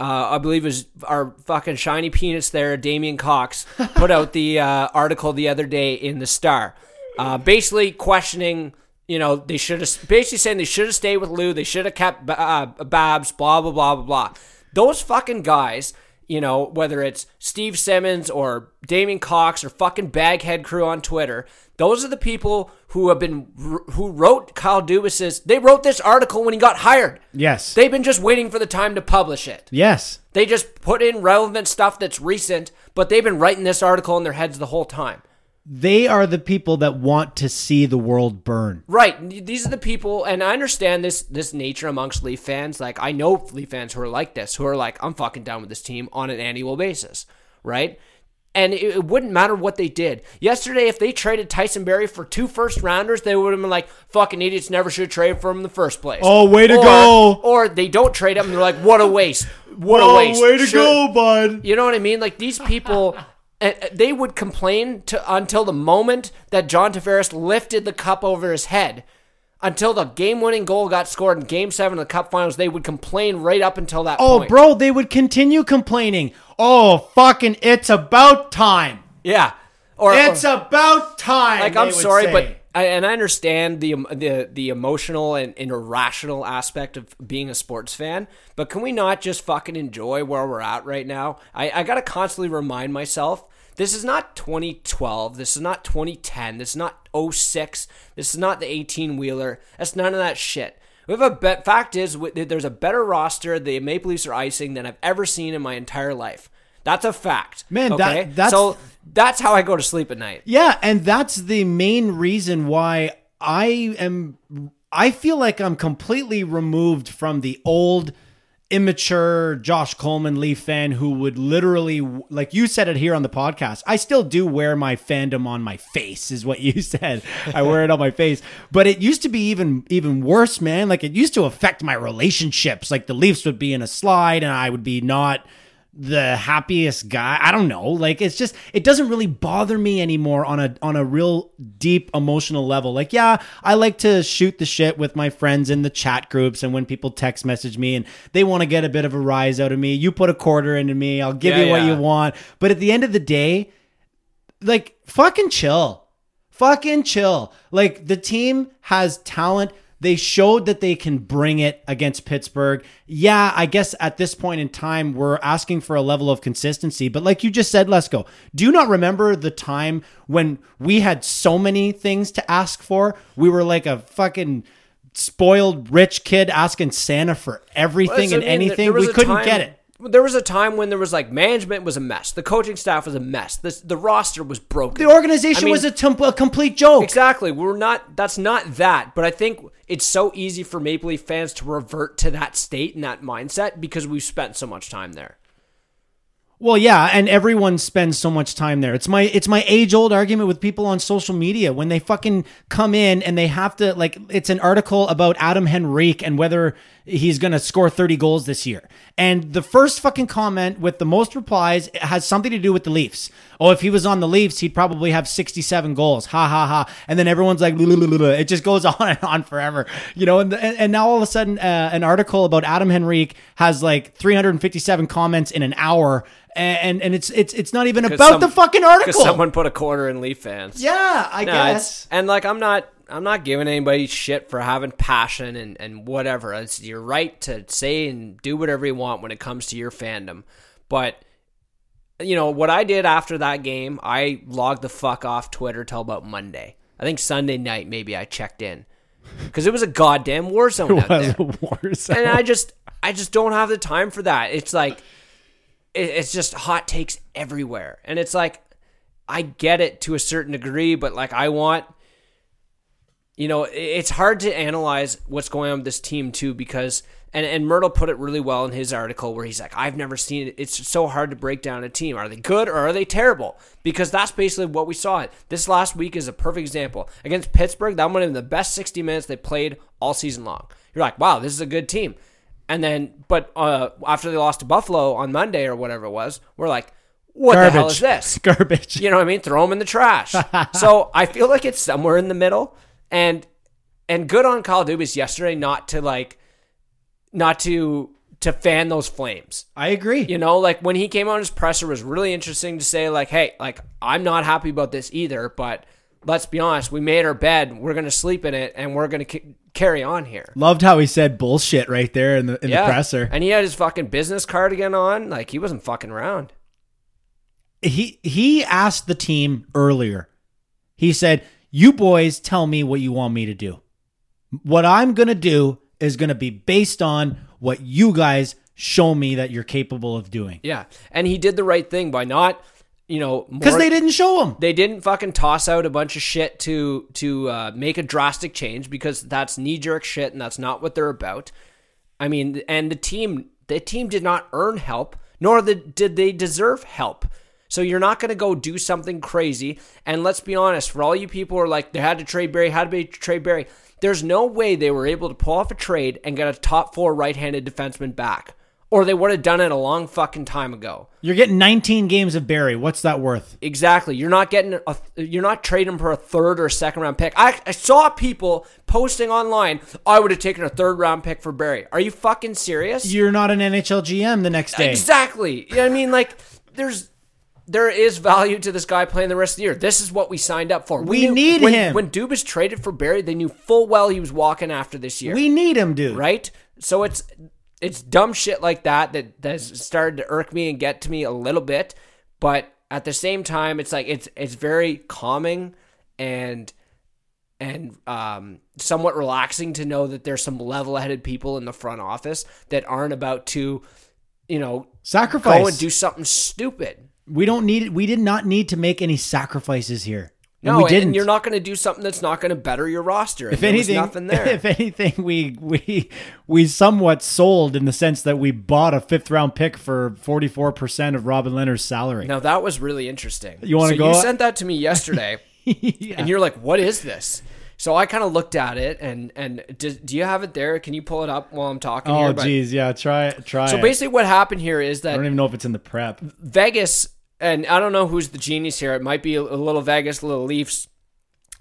Uh, I believe it was our fucking shiny peanuts there, Damien Cox, put out the uh, article the other day in the Star, uh, basically questioning. You know, they should have basically saying they should have stayed with Lou. They should have kept uh, Babs. Blah blah blah blah blah. Those fucking guys. You know, whether it's Steve Simmons or Damien Cox or fucking Baghead Crew on Twitter, those are the people who have been who wrote Kyle Dubas's. They wrote this article when he got hired. Yes. They've been just waiting for the time to publish it. yes. They just put in relevant stuff that's recent, but they've been writing this article in their heads the whole time. They are the people that want to see the world burn. Right. These are the people, and I understand this this nature amongst Leaf fans. Like I know Leaf fans who are like this, who are like, I'm fucking down with this team on an annual basis, right? And it, it wouldn't matter what they did. Yesterday, if they traded Tyson Barrie for two first rounders, they would have been like, fucking idiots never should trade for him in the first place. Oh, way to Or- go. Or they don't trade him and they're like, what a waste. What a oh, waste. way to Sure- go, bud. You know what I mean? Like these people, Uh, they would complain to until the moment that John Tavares lifted the cup over his head. Until the game-winning goal got scored in Game Seven of the Cup Finals, they would complain right up until that Oh, point. bro, they would continue complaining. Oh, fucking, it's about time. yeah. Or It's or- about time. like I'm sorry, say. but I, and I understand the the the emotional and, and irrational aspect of being a sports fan, but can we not just fucking enjoy where we're at right now? I, I gotta constantly remind myself this is not 2012, this is not 2010, this is not 06, this is not the 18 wheeler. That's none of that shit. We have a bet. Fact is, there's a better roster the Maple Leafs are icing than I've ever seen in my entire life. That's a fact. Man, that- okay? that's- so that's how I go to sleep at night. Yeah, and that's the main reason why I am I feel like I'm completely removed from the old immature Josh Coleman Leaf fan who would literally like you said it here on the podcast. I still do wear my fandom on my face is what you said. I wear it on my face. But it used to be even even worse, man. Like it used to affect my relationships. Like the Leafs would be in a slide and I would be not the happiest guy. I don't know. Like it's just it doesn't really bother me anymore on a on a real deep emotional level. Like yeah, I like to shoot the shit with my friends in the chat groups and when people text message me and they want to get a bit of a rise out of me. You put a quarter into me, I'll give Yeah, you what yeah. you want. But at the end of the day, like fucking chill. Fucking chill. Like the team has talent. They showed that they can bring it against Pittsburgh. Yeah, I guess at this point in time, we're asking for a level of consistency. But like you just said, let's go. Do you not remember the time when we had so many things to ask for? We were like a fucking spoiled rich kid asking Santa for everything I and mean, anything. We couldn't time- get it. There was a time when there was like management was a mess. The coaching staff was a mess. The, the roster was broken. The organization I mean, was a, temp- a complete joke. Exactly. We're not that's not that, but I think it's so easy for Maple Leaf fans to revert to that state and that mindset because we've spent so much time there. Well, yeah, and everyone spends so much time there. It's my it's my age old argument with people on social media when they fucking come in and they have to like it's an article about Adam Henrique and whether he's going to score 30 goals this year. And the first fucking comment with the most replies has something to do with the Leafs. Oh, if he was on the Leafs, he'd probably have 67 goals. Ha ha ha. And then everyone's like, it just goes on and on forever. You know, and, and, and now all of a sudden, uh, an article about Adam Henrique has like 357 comments in an hour. And, and it's it's it's not even about some- the fucking Because article. someone put a quarter in Leaf fans. yeah, I No, guess. and like I'm not I'm not giving anybody shit for having passion and, and whatever. It's your right to say and do whatever you want when it comes to your fandom. But you know, what I did after that game, I logged the fuck off Twitter till about Monday. I think Sunday night maybe I checked in. Because it was a goddamn war zone out there. It was a war zone. And I just I just don't have the time for that. It's like it's just hot takes everywhere. And it's like I get it to a certain degree, but like I want you know, it's hard to analyze what's going on with this team too because and and Mirtle put it really well in his article where he's like, I've never seen it. It's so hard to break down a team. Are they good or are they terrible? Because that's basically what we saw. This last week is a perfect example against Pittsburgh. That have been the best sixty minutes they played all season long. You're like, wow, this is a good team. And then, but uh, after they lost to Buffalo on Monday or whatever it was, we're like, what the hell is this? Garbage. You know what I mean? Throw them in the trash. so I feel like it's somewhere in the middle, and and good on Kyle Dubas yesterday not to like, not to to fan those flames. I agree. You know, like when he came on his presser was really interesting to say like, hey, like I'm not happy about this either, but let's be honest, we made our bed, we're gonna sleep in it, and we're gonna c- carry on here. Loved how he said bullshit right there in the in the presser. and he had his fucking business card again on, like he wasn't fucking around. he he asked the team earlier. He said, "You boys tell me what you want me to do. What I'm going to do is going to be based on what you guys show me that you're capable of doing." Yeah, and he did the right thing by not, you know, Cuz they didn't show him. they didn't fucking toss out a bunch of shit to to uh, make a drastic change because that's knee jerk shit and that's not what they're about. I mean, and the team the team did not earn help, nor the, did they deserve help. So you're not going to go do something crazy. And let's be honest, for all you people who are like they had to trade Barrie, had to trade Barrie. There's no way they were able to pull off a trade and get a top four right-handed defenseman back, or they would have done it a long fucking time ago. You're getting 19 games of Barrie. What's that worth? Exactly. You're not getting a, you're not trading for a third or second round pick. I, I saw people posting online, I would have taken a third round pick for Barrie. Are you fucking serious? You're not an NHL GM the next day. Exactly. I mean? Like there's there is value to this guy playing the rest of the year. This is what we signed up for. We need when, him. When Dubas traded for Barrie, they knew full well he was walking after this year. We need him, dude. right? So it's it's dumb shit like that that that's started to irk me and get to me a little bit, but at the same time, it's like it's it's very calming and and um, somewhat relaxing to know that there's some level-headed people in the front office that aren't about to, you know, Sacrifice. go and do something stupid. We don't need we did not need to make any sacrifices here. And No, we didn't. you're not going to do something that's not going to better your roster. If anything, nothing there. if anything, we we we somewhat sold in the sense that we bought a fifth round pick for forty four percent of Robin Lehner's salary. Now that was really interesting. You wanna so go- You sent that to me yesterday, Yeah. and you're like, "What is this?" So I kind of looked at it, and and do, do you have it there? Can you pull it up while I'm talking? Oh geez, yeah. Try it. Try So it. basically, what happened here is that I don't even know if it's in the prep. Vegas, and I don't know who's the genius here. It might be a, little Vegas, a little Leafs,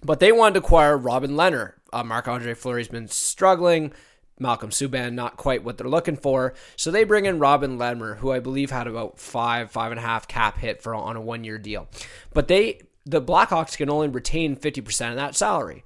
but they wanted to acquire Robin Lehner. Uh, Andre Fleury's been struggling. Malcolm Subban, not quite what they're looking for. So they bring in Robin Lehner, who I believe had about five, five and a half cap hit for on a one year deal. But they, the Blackhawks, can only retain fifty percent of that salary,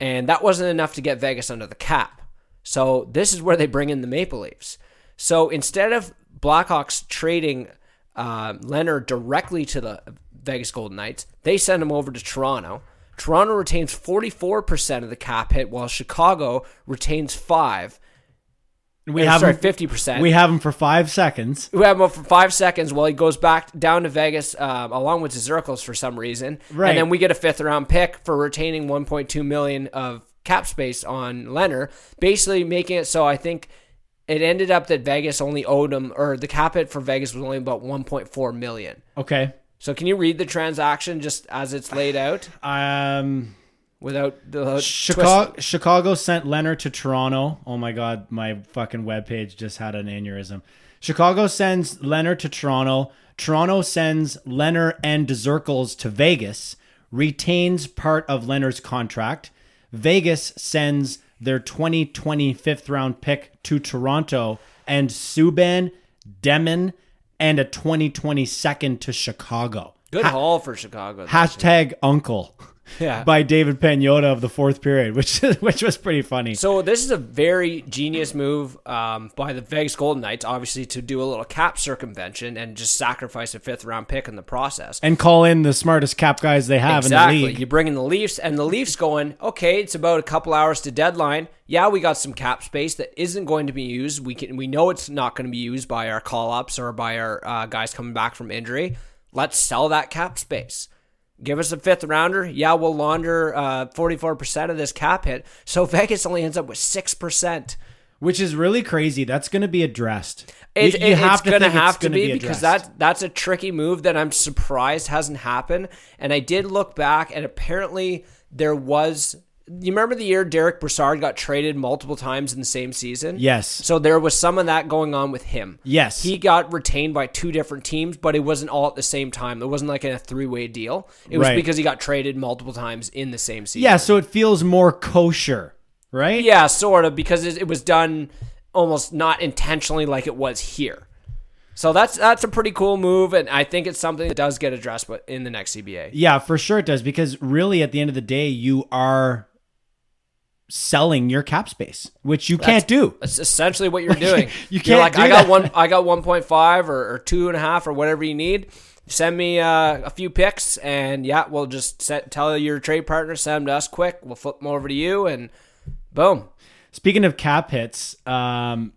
and that wasn't enough to get Vegas under the cap. So this is where they bring in the Maple Leafs. So instead of Blackhawks trading uh, Lehner directly to the Vegas Golden Knights, they send him over to Toronto. Toronto retains 44% of the cap hit, while Chicago retains five. We Uh, have sorry, him, 50%. We have him for five seconds. We have him for five seconds while he goes back down to Vegas uh, along with Dzierkals for some reason, Right. and then we get a fifth round pick for retaining 1.2 million of cap space on Lehner, basically making it so I think it ended up that Vegas only owed him, or the cap hit for Vegas was only about 1.4 million. Okay. So can you read the transaction just as it's laid out Um, without the Chicago, Chicago sent Lehner to Toronto. Oh my God, my fucking webpage just had an aneurysm. Chicago sends Lehner to Toronto. Toronto sends Lehner and Dzierkals to Vegas, retains part of Lehner's contract. Vegas sends their 2020 fifth round pick to Toronto and Subban, Demin, and a 2020 second to Chicago. Good Ha- haul for Chicago. Hashtag uncle. Yeah. By David Pagnotta of the fourth period, which which was pretty funny. So this is a very genius move um, by the Vegas Golden Knights, obviously to do a little cap circumvention and just sacrifice a fifth round pick in the process. and call in the smartest cap guys they have in the exactly. league. You bring in the Leafs, and the Leafs going, okay, it's about a couple hours to deadline. Yeah, we got some cap space that isn't going to be used. We can we know it's not going to be used by our call ups or by our uh, guys coming back from injury. Let's sell that cap space. Give us a fifth rounder. Yeah, we'll launder uh, 44% of this cap hit. So Vegas only ends up with 6%. which is really crazy. That's going to be addressed. It, You- you it- have it's going to have to gonna be, because that that's a tricky move that I'm surprised hasn't happened. And I did look back, and apparently there was. You remember the year Derick Brassard got traded multiple times in the same season? Yes. So there was some of that going on with him. Yes. He got retained by two different teams, but it wasn't all at the same time. It wasn't like a three way deal. It was Right. because he got traded multiple times in the same season. yeah, so it feels more kosher, right? Yeah, sort of, because it, it was done almost not intentionally like it was here. So that's that's a pretty cool move, and I think it's something that does get addressed but in the next CBA. Yeah, for sure it does because really at the end of the day you are selling your cap space, which you can't do. That's essentially what you're doing. you You're can't like, do I got that." one, I got one point five or, or two and a half or whatever you need. Send me uh, a few picks, and yeah, we'll just set, tell your trade partner send them to us quick. We'll flip them over to you, and boom. Speaking of cap hits, um,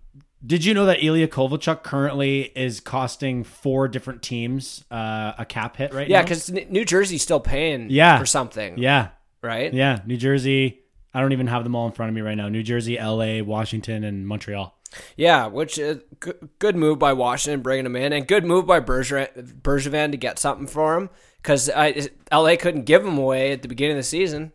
did you know that Ilya Kovalchuk currently is costing four different teams uh, a cap hit right Yeah, now? Yeah, because New Jersey's still paying Yeah. for something, yeah, right? yeah, New Jersey. I don't even have them all in front of me right now. New Jersey, L.A., Washington, and Montreal. Yeah, which is good, good move by Washington bringing him in, and good move by Bergevin, Bergevin to get something for him because LA couldn't give him away at the beginning of the season.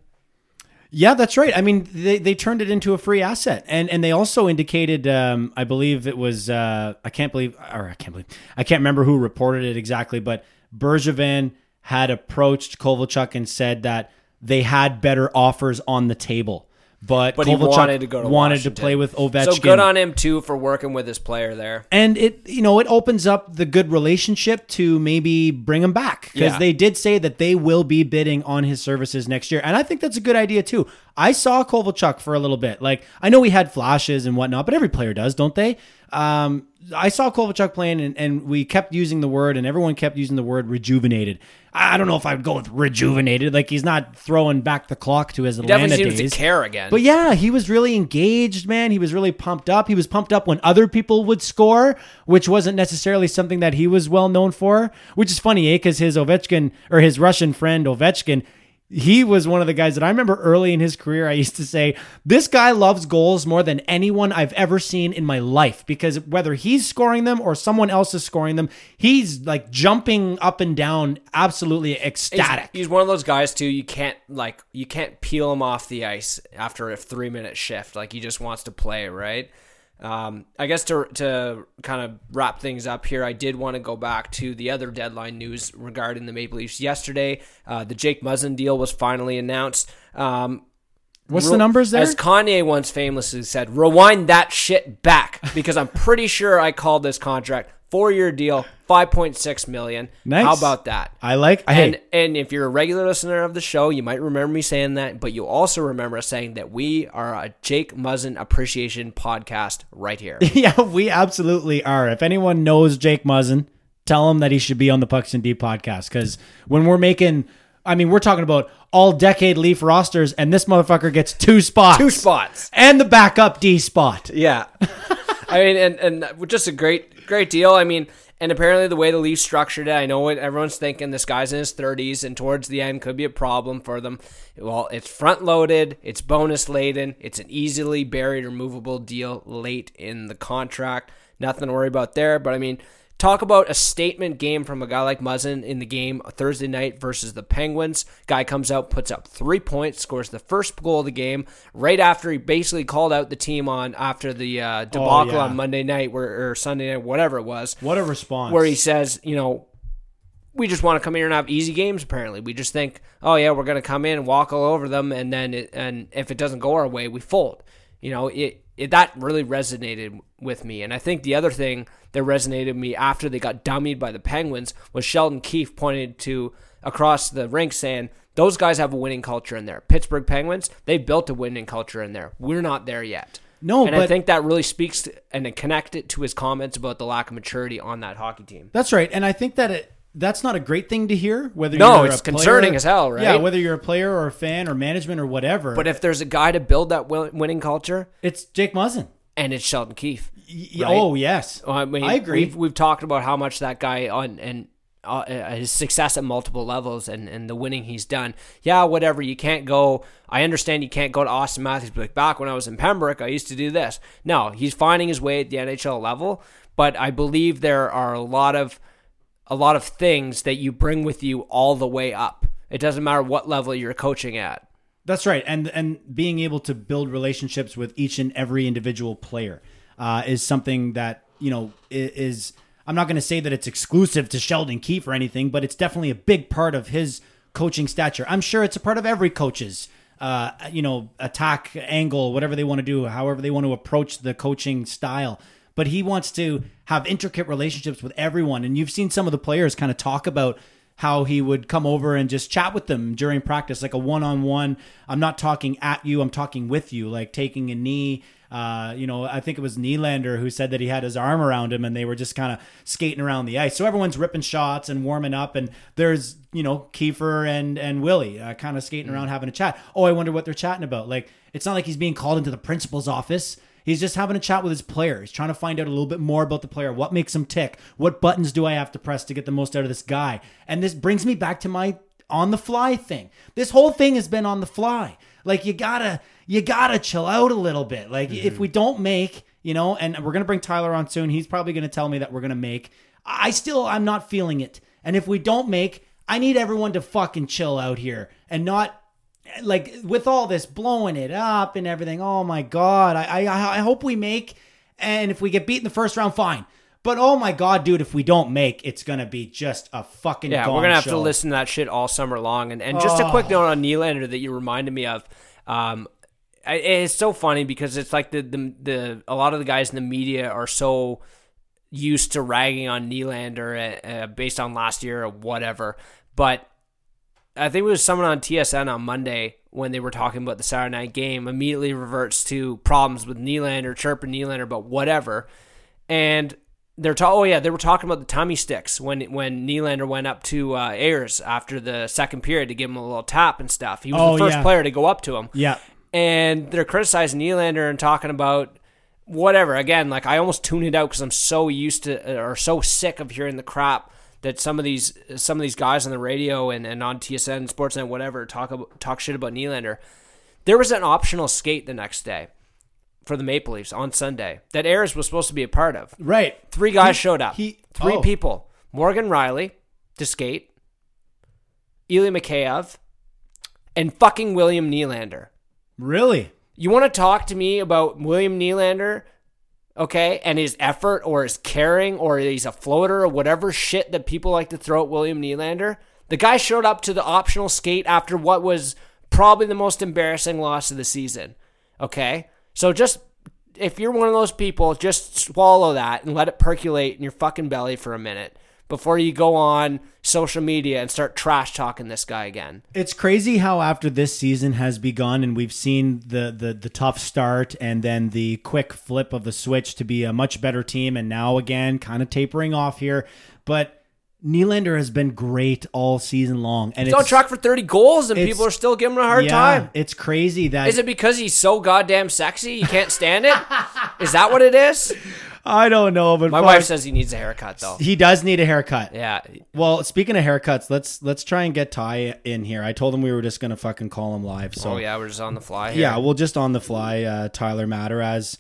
Yeah, that's right. I mean, they, they turned it into a free asset, and and they also indicated, um, I believe it was, uh, I can't believe, or I can't believe, I can't remember who reported it exactly, but Bergevin had approached Kovalchuk and said that they had better offers on the table, but But he wanted to go to wanted Washington. to play with Ovechkin. So good on him too for working with his player there. and it you know it opens up the good relationship to maybe bring him back because Yeah. they did say that they will be bidding on his services next year and i think that's a good idea too i saw kovalchuk for a little bit like i know he had flashes and whatnot but every player does don't they um, i saw kovalchuk playing and, and we kept using the word and everyone kept using the word rejuvenated i don't know if i would go with rejuvenated like he's not throwing back the clock to his Atlanta seems days care again. but yeah, he was really engaged, man. He was really pumped up. He was pumped up when other people would score, which wasn't necessarily something that he was well known for. Which is funny, eh? Because his Ovechkin or his Russian friend Ovechkin, he was one of the guys that I remember early in his career. I used to say, This guy loves goals more than anyone I've ever seen in my life because whether he's scoring them or someone else is scoring them, he's like jumping up and down, absolutely He's- ecstatic. He's, one of those guys too. You can't like you can't peel him off the ice after a three minute shift. Like he just wants to play, right? Um, I guess to to kind of wrap things up here, I did want to go back to the other deadline news regarding the Maple Leafs. Yesterday, uh, the Jake Muzzin deal was finally announced. Um, What's the numbers there? As Kanye once famously said, rewind that shit back because I'm pretty sure I called this contract four year deal, five point six million. Nice. How about that? I like. I And hey, and if you're a regular listener of the show, you might remember me saying that, but you also remember us saying that we are a Jake Muzzin appreciation podcast right here. Yeah, we absolutely are. If anyone knows Jake Muzzin, tell him that he should be on the Pucks in Deep podcast. Because when we're making, I mean, we're talking about all decade Leaf rosters, and this motherfucker gets two spots, Two spots. and the backup D spot. Yeah. I mean, and and just a great great deal. I mean, And apparently, the way the Leafs structured it, I know what everyone's thinking. This guy's in his 30s, and towards the end could be a problem for them. Well, it's front loaded, it's bonus laden, it's an easily buried or movable deal late in the contract. Nothing to worry about there. But I mean, talk about a statement game from a guy like Muzzin in the game Thursday night versus the Penguins. Guy comes out, puts up three points, scores the first goal of the game right after he basically called out the team on after the uh, debacle yeah. on Monday night where, or Sunday night, whatever it was What a response. where he says, you know, we just want to come here and have easy games. Apparently, we just think, oh yeah, we're going to come in and walk all over them, and then it, and if it doesn't go our way, we fold. You know, it, it that really resonated with me, and I think the other thing that resonated with me after they got dummied by the Penguins was Sheldon Keefe pointed to across the rink saying. Those guys have a winning culture in there. Pittsburgh Penguins, they've built a winning culture in there. We're not there yet. No, and I think that really speaks to, and connect it to his comments about the lack of maturity on that hockey team. That's right, and I think that it that's not a great thing to hear. Whether No, you're it's a player- concerning as hell, right? Yeah, whether you're a player or a fan or management or whatever. But if there's a guy to build that winning culture, it's Jake Muzzin. and it's Sheldon Keefe. Right? Oh yes, I mean, I agree. We've, we've talked about how much that guy on and uh, uh, his success at multiple levels and, and the winning he's done. Yeah, whatever. You can't go. I understand you can't go to Auston Matthews. But like back when I was in Pembroke, I used to do this. No, he's finding his way at the NHL level. But I believe there are a lot of a lot of things that you bring with you all the way up. It doesn't matter what level you're coaching at. That's right, and and being able to build relationships with each and every individual player uh, is something that you know is. I'm not going to say that it's exclusive to Sheldon Keefe or anything, but it's definitely a big part of his coaching stature. I'm sure it's a part of every coach's, uh, you know, attack angle, whatever they want to do, however they want to approach the coaching style. But he wants to have intricate relationships with everyone, and you've seen some of the players kind of talk about how he would come over and just chat with them during practice, like a one on one. I'm not talking at you, I'm talking with you, like taking a knee. Uh, you know, I think it was Nylander who said that he had his arm around him and they were just kind of skating around the ice. So everyone's ripping shots and warming up, and there's, you know, Kiefer and, and Willie uh, kind of skating around having a chat. Oh, I wonder what they're chatting about. Like, it's not like he's being called into the principal's office. He's just having a chat with his player. He's trying to find out a little bit more about the player. What makes him tick? What buttons do I have to press to get the most out of this guy? And this brings me back to my on the fly thing. This whole thing has been on the fly. Like you gotta you gotta chill out a little bit. Like if mm-hmm. we don't make, you know, and we're gonna bring Tyler on soon. He's probably gonna tell me that we're gonna make. I still I'm not feeling it. And if we don't make, I need everyone to fucking chill out here and not like with all this blowing it up and everything. Oh my god! I I, I hope we make, and if we get beat in the first round, fine. But oh my god, dude, if we don't make, it's gonna be just a fucking Yeah, we're gonna have show. to listen to that shit all summer long. And and just a quick note on Nylander that you reminded me of. Um, it's so funny because it's like the, the the a lot of the guys in the media are so used to ragging on Nylander uh, uh, based on last year or whatever. But I think it was someone on TSN on Monday when they were talking about the Saturday night game immediately reverts to problems with Nylander, chirping Nylander, but whatever. And they're ta- oh yeah, they were talking about the tummy sticks when when Nylander went up to uh, Ayres after the second period to give him a little tap and stuff. He was Oh, the first yeah. player to go up to him. Yeah. And they're criticizing Nylander and talking about whatever. Again, like I almost tune it out because I'm so used to or so sick of hearing the crap that some of these some of these guys on the radio and, and on TSN, Sportsnet, whatever talk talk shit about Nylander. There was an optional skate the next day for the Maple Leafs on Sunday that Ayres was supposed to be a part of. Right. Three guys He- showed up. he- Three oh. people. Morgan Rielly to skate, Ilya Mikheyev, and fucking William Nylander. Really? You want to talk to me about William Nylander, okay, and his effort or his caring or he's a floater or whatever shit that people like to throw at William Nylander? The guy showed up to the optional skate after what was probably the most embarrassing loss of the season, okay? So just if you're one of those people, just swallow that and let it percolate in your fucking belly for a minute before you go on social media and start trash talking this guy again. It's crazy how after this season has begun and we've seen the, the the tough start and then the quick flip of the switch to be a much better team and now again kind of tapering off here. But Nylander has been great all season long. And He's on track for 30 goals and people are still giving him a hard yeah, time. It's crazy that Is it because he's so goddamn sexy you can't stand it? is that what it is? I don't know, but My wife says he needs a haircut though. he does need a haircut. Yeah. Well, speaking of haircuts, let's let's try and get Ty in here. I told him we were just gonna fucking call him live. So oh yeah, we're just on the fly. Here. yeah, we'll just on the fly. Uh, Tyler Mataraz,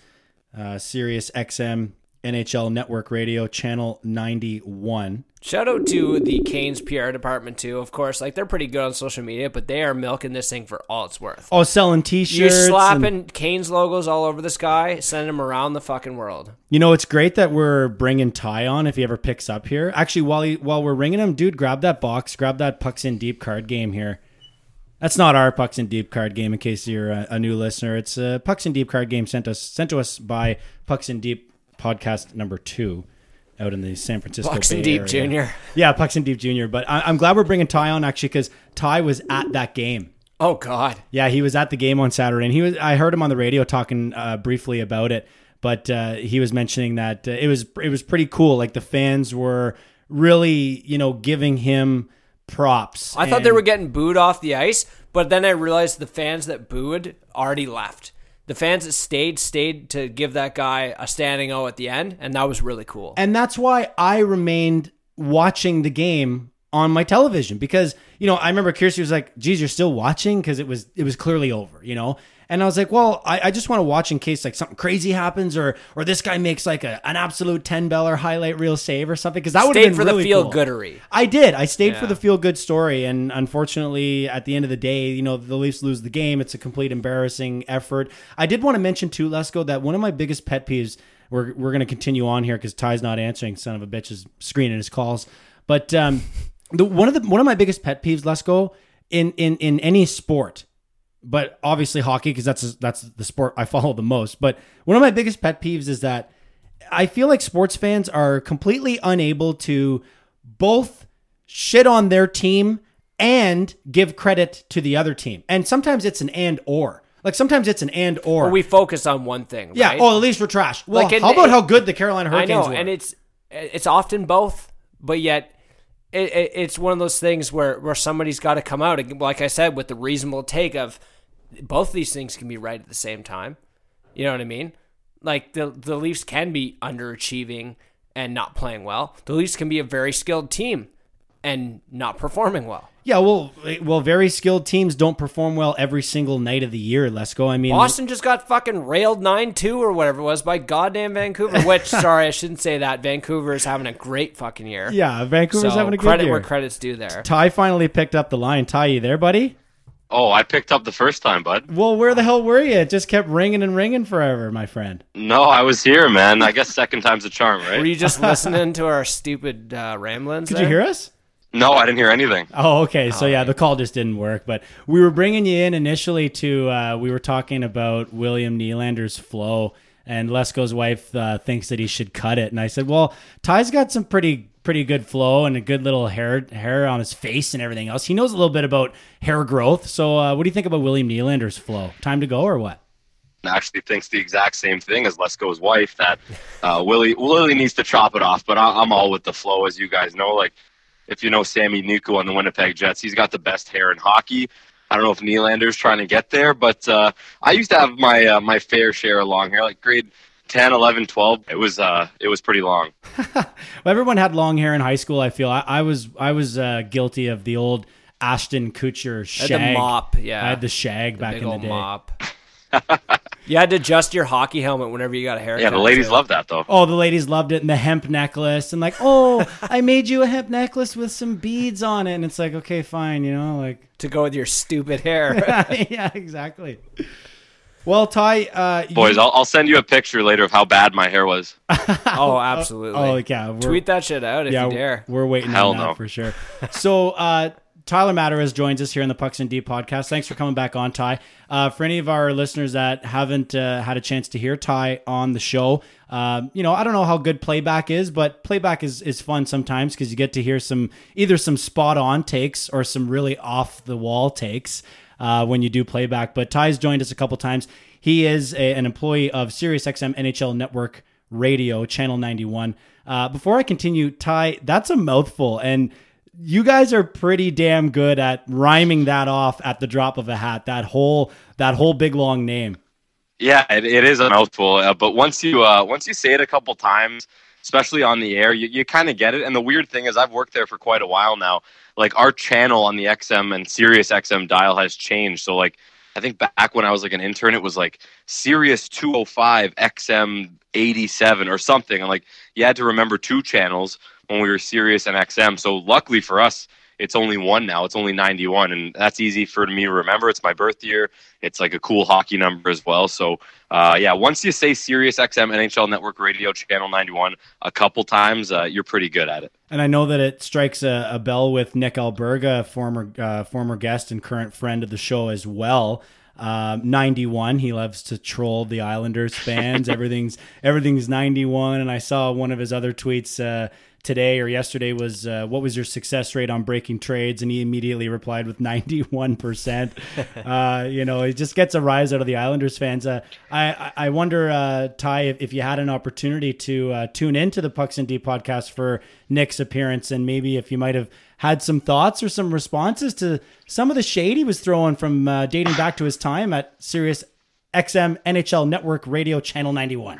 uh, Sirius XM NHL Network Radio Channel ninety one. Shout out to the Canes PR department too. Of course, like they're pretty good on social media, but they are milking this thing for all it's worth. Oh, selling T-shirts. You're and- slapping Canes logos all over the sky, sending them around the fucking world. You know, it's great that we're bringing Ty on if he ever picks up here. Actually, while he, while we're ringing him, dude, grab that box, grab that Pucks in Deep card game here. That's not our Pucks in Deep card game. In case you're a, a new listener, it's a Pucks in Deep card game sent us sent to us by Pucks in Deep podcast number two, out in the San Francisco Bucks Bay and Deep Area. Junior. Yeah, Pucks in Deep Junior. But I, I'm glad we're bringing Ty on actually because Ty was at that game. Oh God. Yeah, he was at the game on Saturday, and he was. I heard him on the radio talking uh, briefly about it, but uh, he was mentioning that uh, it was it was pretty cool. Like the fans were really, you know, giving him props. I thought they were getting booed off the ice, but then I realized the fans that booed already left. The fans that stayed stayed to give that guy a standing O at the end, and that was really cool. and that's why I remained watching the game on my television because you know I remember Kirsty was like, "Geez, you're still watching?" Because it was it was clearly over, you know. And I was like, "Well, I, I just want to watch in case like something crazy happens or or this guy makes like a, an absolute ten dollar highlight reel save or something." Because that would have Stayed been for the feel cool. goodery. I did. I stayed for the feel good story, and unfortunately, at the end of the day, you know, the Leafs lose the game. It's a complete embarrassing effort. I did want to mention too, Lesko, that one of my biggest pet peeves. We're we're going to continue on here because Ty's not answering. Son of a bitch is screening his calls. But um, the one of the one of my biggest pet peeves, Lesko, in in in any sport, but obviously hockey because that's that's the sport I follow the most. But one of my biggest pet peeves is that I feel like sports fans are completely unable to both shit on their team and give credit to the other team. And sometimes it's an and or. Like sometimes it's an and or. But we focus on one thing. yeah. right? Oh, the Leafs were trash. Well, Like, how about it- how good the Carolina I Hurricanes know, were? and it's it's often both, but yet it, it, it's one of those things where where somebody's got to come out, like I said, with the reasonable take of both these things can be right at the same time. You know what I mean? Like the the Leafs can be underachieving and not playing well. The Leafs can be a very skilled team and not performing well. yeah. Well, well, very skilled teams don't perform well every single night of the year. Let's go. I mean, Boston just got fucking railed 9 2 or whatever it was by goddamn Vancouver, which, sorry, I shouldn't say that. Vancouver is having a great fucking year. yeah, Vancouver's so having a good credit year. where credit's due there. Ty finally picked up the line. Ty, you there, buddy? Oh, I picked up the first time, bud. Well, where the hell were you? It just kept ringing and ringing forever, my friend. No, I was here, man. I guess second time's a charm, right? Were you just listening to our stupid uh, ramblings? Did there? you hear us? No, I didn't hear anything. Oh, okay. So yeah, the call just didn't work. But we were bringing you in initially to uh, we were talking about William Nylander's flow, and Lesko's wife uh, thinks that he should cut it, and I said, well, Ty's got some pretty pretty good flow and a good little hair hair on his face and everything else. He knows a little bit about hair growth. So uh, what do you think about William Nylander's flow? Time to go or what? Actually, thinks the exact same thing as Lesko's wife that uh, Willie Willie needs to chop it off. But I, I'm all with the flow, as you guys know. Like if you know Sami Niku on the Winnipeg Jets, he's got the best hair in hockey. I don't know if Nylander's trying to get there, but uh, I used to have my uh, my fair share of long hair, like grade 10, 11, 12. It was uh, it was pretty long. Well, everyone had long hair in high school. I feel I, I was I was uh, guilty of the old Ashton Kutcher Had shag. the mop, yeah. I had the shag back Big in the old day. mop. you had to adjust your hockey helmet whenever you got a haircut. Yeah, the ladies too. love that though. Oh, the ladies loved it, and the hemp necklace, and like, oh, I made you a hemp necklace with some beads on it, and it's like, okay, fine, you know, like, to go with your stupid hair. yeah, exactly. Well, Ty, uh, you- Boys, I'll, I'll send you a picture later of how bad my hair was. oh, absolutely. oh yeah, we're, Tweet that shit out if yeah, you dare. we're waiting Hell on that no. for sure. So, uh, Tyler Matarez joins us here in the Pucks in Deep podcast. Thanks for coming back on, Ty. Uh, for any of our listeners that haven't uh, had a chance to hear Ty on the show, um, you know, I don't know how good playback is, but playback is, is fun sometimes because you get to hear some either some spot on takes or some really off the wall takes uh, when you do playback. But Ty's joined us a couple times. He is a, an employee of SiriusXM NHL Network Radio, Channel 91. Uh, before I continue, Ty, that's a mouthful. And you guys are pretty damn good at rhyming that off at the drop of a hat. That whole that whole big long name. Yeah, it, it is a mouthful, uh, but once you uh, once you say it a couple times, especially on the air, you, you kind of get it. And the weird thing is, I've worked there for quite a while now. Like our channel on the XM and Sirius XM dial has changed. So like, I think back when I was like an intern, it was like Sirius 205 XM 87 or something. And like, you had to remember two channels when we were Sirius and XM. So luckily for us, it's only one now. It's only 91, and that's easy for me to remember. It's my birth year. It's like a cool hockey number as well. So, uh, yeah, once you say Sirius XM NHL Network Radio Channel 91 a couple times, uh, you're pretty good at it. And I know that it strikes a, a bell with Nick Alberga, former uh, former guest and current friend of the show as well. Um, 91. He loves to troll the Islanders fans. everything's everything's 91. And I saw one of his other tweets uh, today or yesterday was uh, what was your success rate on breaking trades? And he immediately replied with 91% uh, you know it just gets a rise out of the islanders fans. Uh, I, I wonder uh, ty if, if, you had an opportunity to uh, tune into the pucks in deep podcast for nick's appearance and maybe if you might have had some thoughts or some responses to some of the shade he was throwing from uh, dating back to his time at sirius xm nhl network radio channel 91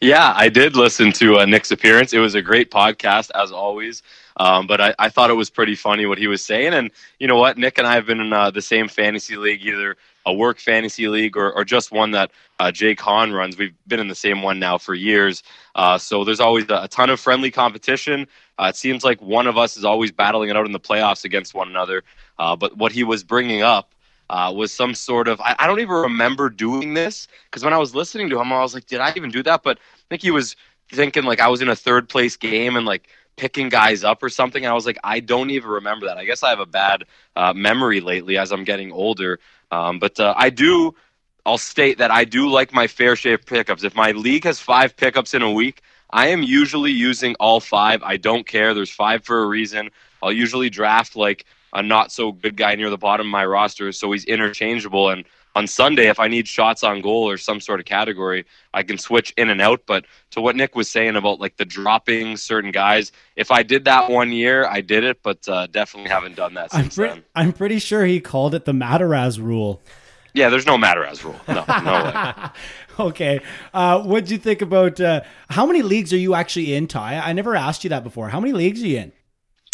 yeah, I did listen to uh, Nick's appearance. It was a great podcast, as always. Um, but I, I, thought it was pretty funny what he was saying. And you know what? Nick and I have been in uh, the same fantasy league, either a work fantasy league or, or just one that uh, Jake Hahn runs. We've been in the same one now for years. Uh, so there's always a, a, ton of friendly competition. Uh, it seems like one of us is always battling it out in the playoffs against one another. Uh, but what he was bringing up uh, was some sort of I, I don't even remember doing this because when I was listening to him, I was like, did I even do that? But I think he was thinking like I was in a third place game and like picking guys up or something. I was like, I don't even remember that. I guess I have a bad uh, memory lately as I'm getting older. Um, but uh, I do. I'll state that I do like my fair share of pickups. If my league has five pickups in a week, I am usually using all five. I don't care. There's five for a reason. I'll usually draft like a not so good guy near the bottom of my roster, so he's interchangeable. And on Sunday, if I need shots on goal or some sort of category, I can switch in and out. But to what Nick was saying about like the dropping certain guys, if I did that one year, I did it, but uh, definitely haven't done that since I'm pre- then. I'm pretty sure he called it the Mataraz rule. Yeah, there's no Mataraz rule. No, no way. okay. Uh, what'd you think about uh, how many leagues are you actually in, Ty? I never asked you that before. How many leagues are you in?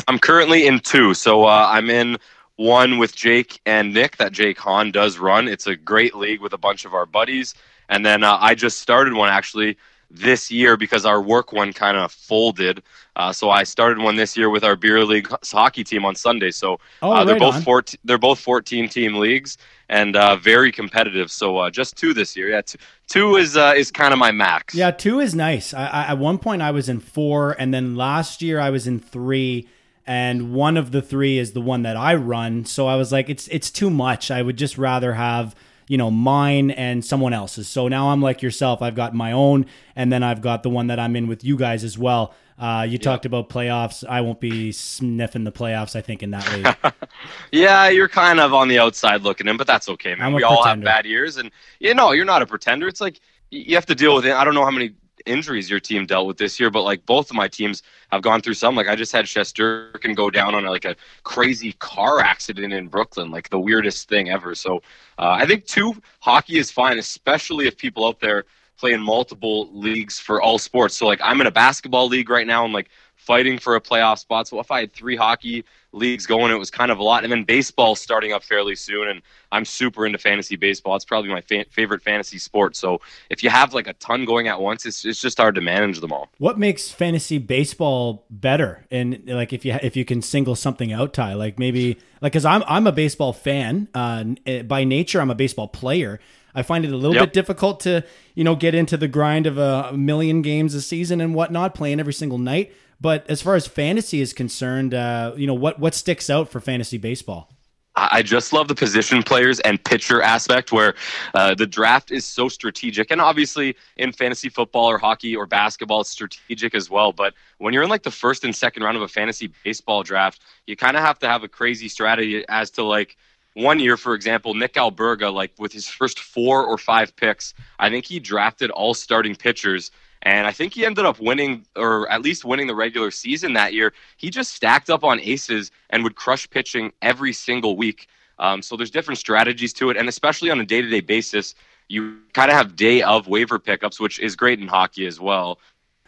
I'm currently in two. So uh, I'm in one with Jake and Nick that Jake Hahn does run. It's a great league with a bunch of our buddies. And then uh, I just started one actually this year because our work one kind of folded. Uh, so I started one this year with our beer league hockey team on Sunday. So oh, uh, they're right both 14, they're both 14 team leagues and uh, very competitive. So uh, just two this year. Yeah, two, two is uh, is kind of my max. Yeah, two is nice. I, I, at one point I was in four, and then last year I was in three and one of the three is the one that I run. So I was like, it's it's too much. I would just rather have you know mine and someone else's. So now I'm like yourself. I've got my own, and then I've got the one that I'm in with you guys as well. Uh, you talked about playoffs. I won't be sniffing the playoffs. I think in that league. yeah, you're kind of on the outside looking in, but that's okay, man. We all have bad years, and you know, you're not a pretender. It's like you have to deal with it. I don't know how many injuries your team dealt with this year, but like both of my teams have gone through some. Like I just had Shesterkin go down on like a crazy car accident in Brooklyn, like the weirdest thing ever. So uh, I think two hockey is fine, especially if people out there play in multiple leagues for all sports. So like I'm in a basketball league right now. I'm like fighting for a playoff spot. So if I had three hockey leagues going, it was kind of a lot. And then baseball starting up fairly soon, and I'm super into fantasy baseball. It's probably my fa- favorite fantasy sport. So if you have like a ton going at once, it's it's just hard to manage them all. What makes fantasy baseball better? And like if you if you can single something out, Ty, like maybe like because I'm I'm a baseball fan. Uh, by nature, I'm a baseball player. I find it a little Yep. bit difficult to you know get into the grind of a million games a season and whatnot, playing every single night. But as far as fantasy is concerned, uh, you know what what sticks out for fantasy baseball? I just love the position players and pitcher aspect where uh, the draft is so strategic. And obviously, in fantasy football or hockey or basketball, it's strategic as well. But when you're in like the first and second round of a fantasy baseball draft, you kind of have to have a crazy strategy as to like, one year, for example, Nick Alberga, like with his first four or five picks, I think he drafted all starting pitchers. And I think he ended up winning, or at least winning the regular season that year. He just stacked up on aces and would crush pitching every single week. Um, so there's different strategies to it, and especially on a day-to-day basis, you kind of have day of waiver pickups, which is great in hockey as well.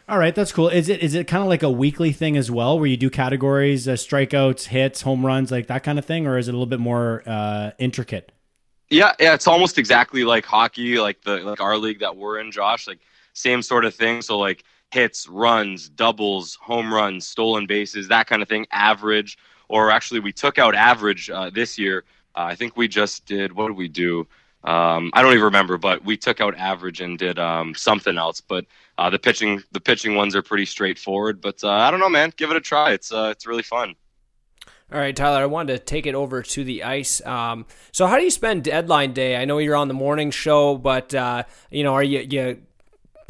All right, that's cool. Is it is it kind of like a weekly thing as well, where you do categories, uh, strikeouts, hits, home runs, like that kind of thing, or is it a little bit more uh, intricate? Yeah, yeah, it's almost exactly like hockey, like the like our league that we're in, Josh. Like same sort of thing. So like hits, runs, doubles, home runs, stolen bases, that kind of thing. Average, or actually, we took out average uh, this year. Uh, I think we just did. What did we do? Um, I don't even remember, but we took out average and did um, something else. But uh, the pitching, the pitching ones are pretty straightforward. But uh, I don't know, man. Give it a try. It's uh, it's really fun. All right, Tyler, I wanted to take it over to the ice. Um, so, how do you spend deadline day? I know you're on the morning show, but uh, you know, are you you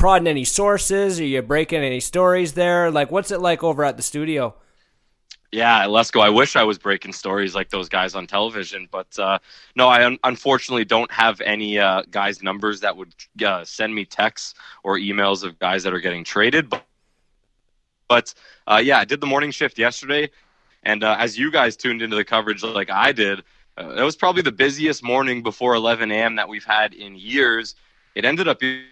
prodding any sources? Are you breaking any stories there? Like, what's it like over at the studio? Yeah, let's go. I wish I was breaking stories like those guys on television, but uh, no, I un- unfortunately don't have any uh, guys' numbers that would uh, send me texts or emails of guys that are getting traded. But, but uh, yeah, I did the morning shift yesterday, and uh, as you guys tuned into the coverage like I did, uh, it was probably the busiest morning before 11 a.m. that we've had in years. It ended up being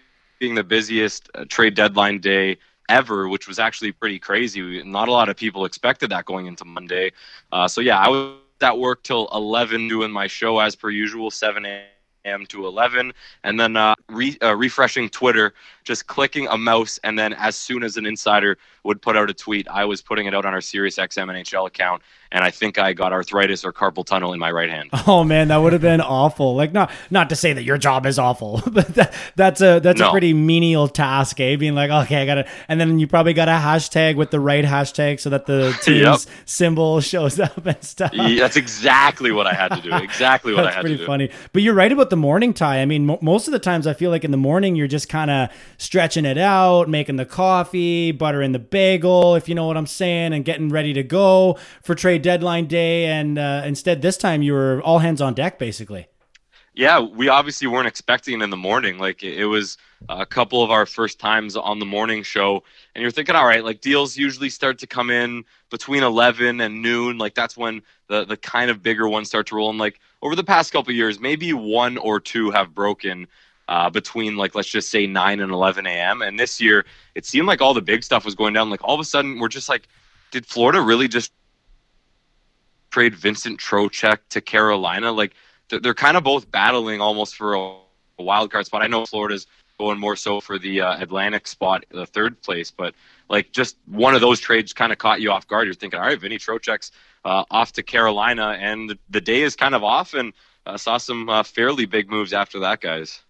the busiest uh, trade deadline day ever, which was actually pretty crazy. Not a lot of people expected that going into Monday. Uh, so yeah, I was at work till 11 doing my show as per usual, 7 a.m. to 11, and then uh, re- uh, refreshing Twitter, just clicking a mouse, and then as soon as an insider would put out a tweet, I was putting it out on our SiriusXM NHL account, and I think I got arthritis or carpal tunnel in my right hand. Oh man, that would have been awful. Like not not to say that your job is awful, but that, that's a that's No. a pretty menial task, eh? Being like, okay, I got to, and then you probably got a hashtag with the right hashtag so that the team's Yep. symbol shows up and stuff. Yeah, that's exactly what I had to do. Exactly what I had to do. Pretty funny. But you're right about the morning tie. I mean, mo- most of the times I feel like in the morning you're just kind of stretching it out, making the coffee, buttering the bagel, if you know what I'm saying, and getting ready to go for trade deadline day. And uh, instead, this time you were all hands on deck, basically. yeah, we obviously weren't expecting in the morning. Like it was a couple of our first times on the morning show, and you're thinking, all right, like deals usually start to come in between 11 and noon. Like that's when the the kind of bigger ones start to roll. And like over the past couple years, maybe one or two have broken. Uh, between like let's just say 9 and 11 a.m. and this year it seemed like all the big stuff was going down. Like all of a sudden we're just like, did Florida really just trade Vincent Trocheck to Carolina? Like they're, kind of both battling almost for a, a wild card spot. I know Florida's going more so for the uh, Atlantic spot, the third place, but like just one of those trades kind of caught you off guard. You're thinking, all right, Vinny Trocheck's uh, off to Carolina, and the, the day is kind of off, and uh, saw some uh, fairly big moves after that, guys.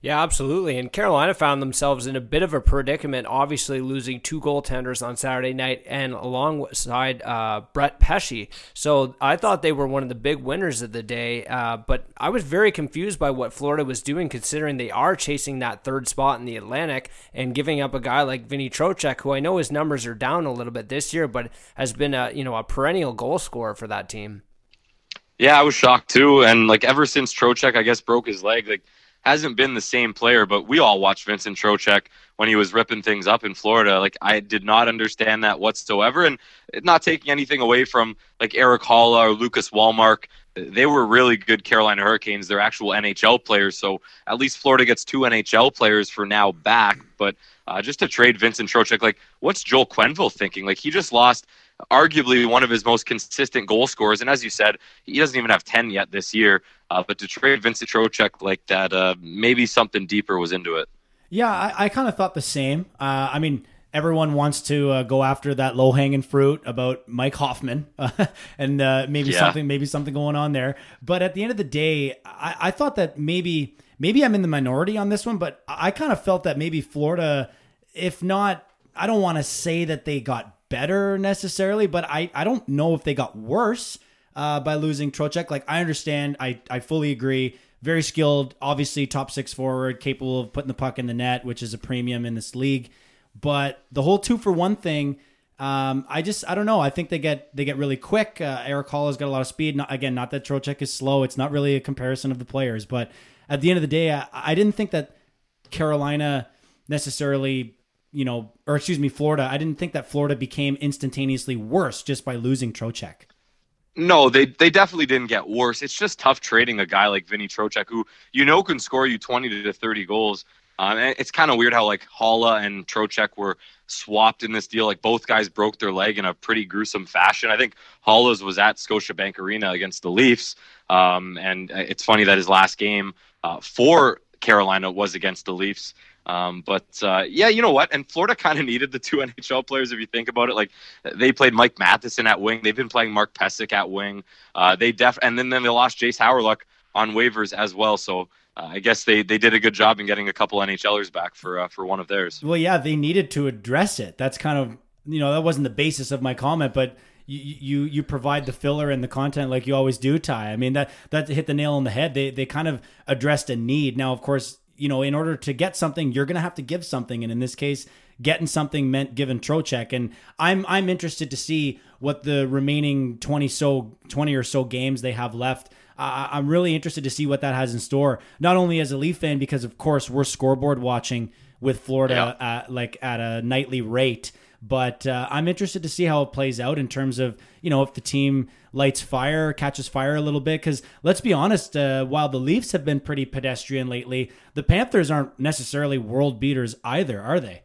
Yeah, absolutely. And Carolina found themselves in a bit of a predicament, obviously losing two goaltenders on Saturday night and alongside uh, Brett Pesce. So I thought they were one of the big winners of the day. Uh, but I was very confused by what Florida was doing, considering they are chasing that third spot in the Atlantic and giving up a guy like Vinny Trocheck, who I know his numbers are down a little bit this year, but has been a you know a perennial goal scorer for that team. Yeah, I was shocked too, and like ever since Trocek, I guess broke his leg, like hasn't been the same player. But we all watched Vincent Trocheck when he was ripping things up in Florida. Like I did not understand that whatsoever, and not taking anything away from like Erik Haula or Lucas Wallmark. They were really good Carolina Hurricanes. They're actual NHL players, so at least Florida gets two NHL players for now back. But uh, just to trade Vincent Trocheck, like what's Joel Quenneville thinking? Like he just lost arguably one of his most consistent goal scorers. And as you said, he doesn't even have 10 yet this year. Uh, but to trade Vincent Trocheck like that, uh, maybe something deeper was into it. Yeah, I, I kind of thought the same. Uh, I mean, everyone wants to uh, go after that low hanging fruit about Mike Hoffman, and uh, maybe Yeah. something, maybe something going on there. But at the end of the day, I, I thought that maybe, maybe I'm in the minority on this one, but I kind of felt that maybe Florida, if not, I don't want to say that they got better necessarily, but I, I don't know if they got worse uh, by losing Trocheck. Like I understand, I, I fully agree. Very skilled, obviously top six forward, capable of putting the puck in the net, which is a premium in this league. But the whole two for one thing, um, I just I don't know. I think they get they get really quick. Uh, Erik Haula has got a lot of speed. Not, again, not that Trocheck is slow. It's not really a comparison of the players, but at the end of the day, I, I didn't think that Carolina necessarily, you know, or excuse me, Florida. I didn't think that Florida became instantaneously worse just by losing Trocheck. No, they they definitely didn't get worse. It's just tough trading a guy like Vinny Trocheck, who you know can score you 20 to 30 goals. Um, it's kind of weird how like Haula and Trocheck were swapped in this deal. Like both guys broke their leg in a pretty gruesome fashion. I think Haula's was at Scotiabank Arena against the Leafs, um, and it's funny that his last game uh, for Carolina was against the Leafs. Um, but uh, yeah, you know what? And Florida kind of needed the two NHL players if you think about it. Like they played Mike Matheson at wing. They've been playing Mark Pysyk at wing. Uh, they def and then, then they lost Jayce Hawryluk on waivers as well. So uh, I guess they, they did a good job in getting a couple NHLers back for uh, for one of theirs. Well, yeah, they needed to address it. That's kind of you know that wasn't the basis of my comment, but you you you provide the filler and the content like you always do, Ty. I mean that that hit the nail on the head. They they kind of addressed a need. Now, of course, you know, in order to get something, you're going to have to give something, and in this case, getting something meant giving Trocheck. And I'm I'm interested to see what the remaining twenty so twenty or so games they have left. Uh, I'm really interested to see what that has in store. Not only as a Leaf fan, because of course we're scoreboard watching with Florida yeah. at, like at a nightly rate. But uh, I'm interested to see how it plays out in terms of you know if the team lights fire, catches fire a little bit. Because let's be honest, uh, while the Leafs have been pretty pedestrian lately, the Panthers aren't necessarily world beaters either, are they?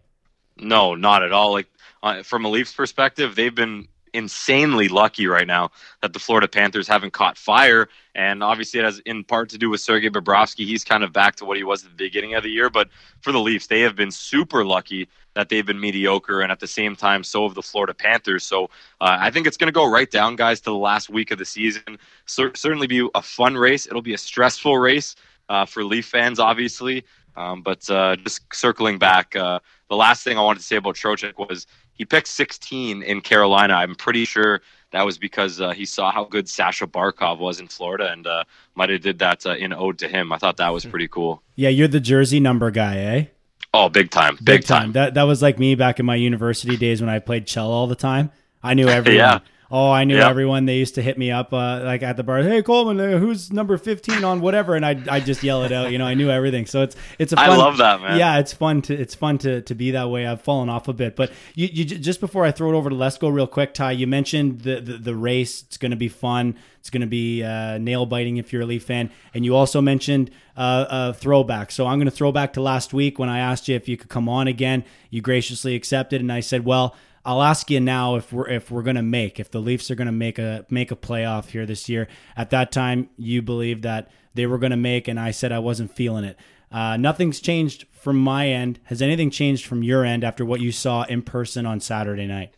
No, not at all. Like uh, from a Leafs perspective, they've been insanely lucky right now that the Florida Panthers haven't caught fire. And obviously, it has in part to do with Sergei Bobrovsky. He's kind of back to what he was at the beginning of the year. But for the Leafs, they have been super lucky that they've been mediocre. And at the same time, so have the Florida Panthers. So uh, I think it's going to go right down, guys, to the last week of the season. C- certainly be a fun race. It'll be a stressful race uh, for Leaf fans, obviously. Um, but uh, just circling back, uh, the last thing I wanted to say about Trocheck was he picked 16 in Carolina. I'm pretty sure that was because uh, he saw how good Sasha Barkov was in Florida and uh, might have did that uh, in ode to him. I thought that was pretty cool. Yeah, you're the jersey number guy, eh? Oh, big time, big, big time. time. That that was like me back in my university days when I played cello all the time. I knew everyone. yeah. Oh, I knew yep. everyone. They used to hit me up uh, like at the bar. Hey Coleman, uh, who's number fifteen on whatever? And I I just yell it out. You know, I knew everything. So it's it's a fun, I love that man. Yeah, it's fun to it's fun to to be that way. I've fallen off a bit, but you, you just before I throw it over to Let's real quick, Ty. You mentioned the the, the race. It's going to be fun. It's going to be uh, nail biting if you're a Leaf fan, and you also mentioned uh, a throwback. So I'm going to throw back to last week when I asked you if you could come on again. You graciously accepted, and I said, well. I'll ask you now if we're if we're gonna make if the Leafs are gonna make a make a playoff here this year. At that time, you believed that they were gonna make, and I said I wasn't feeling it. Uh, nothing's changed from my end. Has anything changed from your end after what you saw in person on Saturday night?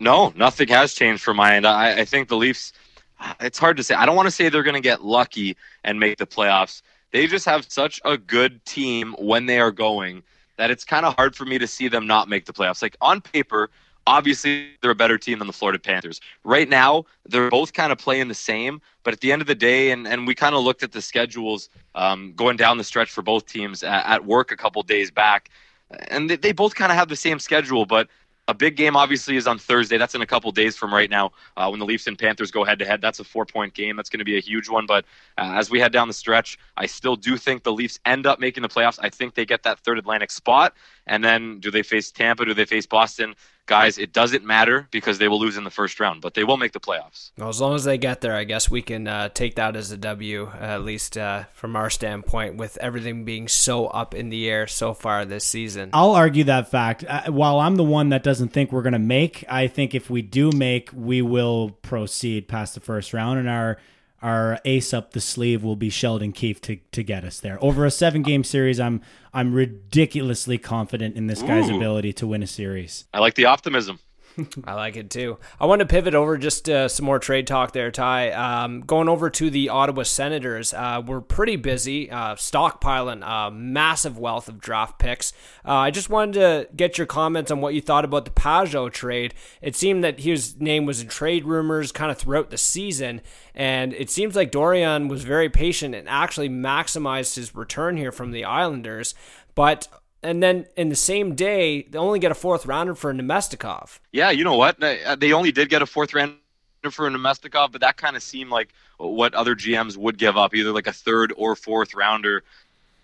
No, nothing has changed from my end. I, I think the Leafs. It's hard to say. I don't want to say they're to get lucky and make the playoffs. They just have such a good team when they are going that it's kind of hard for me to see them not make the playoffs. Like on paper, Obviously, they're a better team than the Florida Panthers. Right now, they're both kind of playing the same, but at the end of the day, and, and we kind of looked at the schedules um, going down the stretch for both teams at, at work a couple days back, and they, they both kind of have the same schedule, but a big game obviously is on Thursday. That's in a couple days from right now uh, when the Leafs and Panthers go head to head. That's a four point game. That's going to be a huge one. But uh, as we head down the stretch, I still do think the Leafs end up making the playoffs. I think they get that third Atlantic spot. And then do they face Tampa? Do they face Boston? Guys, it doesn't matter because they will lose in the first round, but they will make the playoffs. Well, as long as they get there, I guess we can uh, take that as a W, at least uh, from our standpoint, with everything being so up in the air so far this season. I'll argue that fact. Uh, while I'm the one that doesn't think we're going to make, I think if we do make, we will proceed past the first round, and our our ace up the sleeve will be Sheldon Keefe to, to get us there. Over a seven game series, I'm I'm ridiculously confident in this guy's Ooh. ability to win a series. I like the optimism. I like it too. I want to pivot over just uh, some more trade talk there, Ty. Um, going over to the Ottawa Senators, uh, we're pretty busy uh, stockpiling a massive wealth of draft picks. Uh, I just wanted to get your comments on what you thought about the Pageau trade. It seemed that his name was in trade rumors kind of throughout the season, and it seems like Dorion was very patient and actually maximized his return here from the Islanders. But and then in the same day, they only get a fourth rounder for Namestnikov. Yeah, you know what? They only did get a fourth rounder for Namestnikov, but that kind of seemed like what other GMs would give up, either like a third or fourth rounder.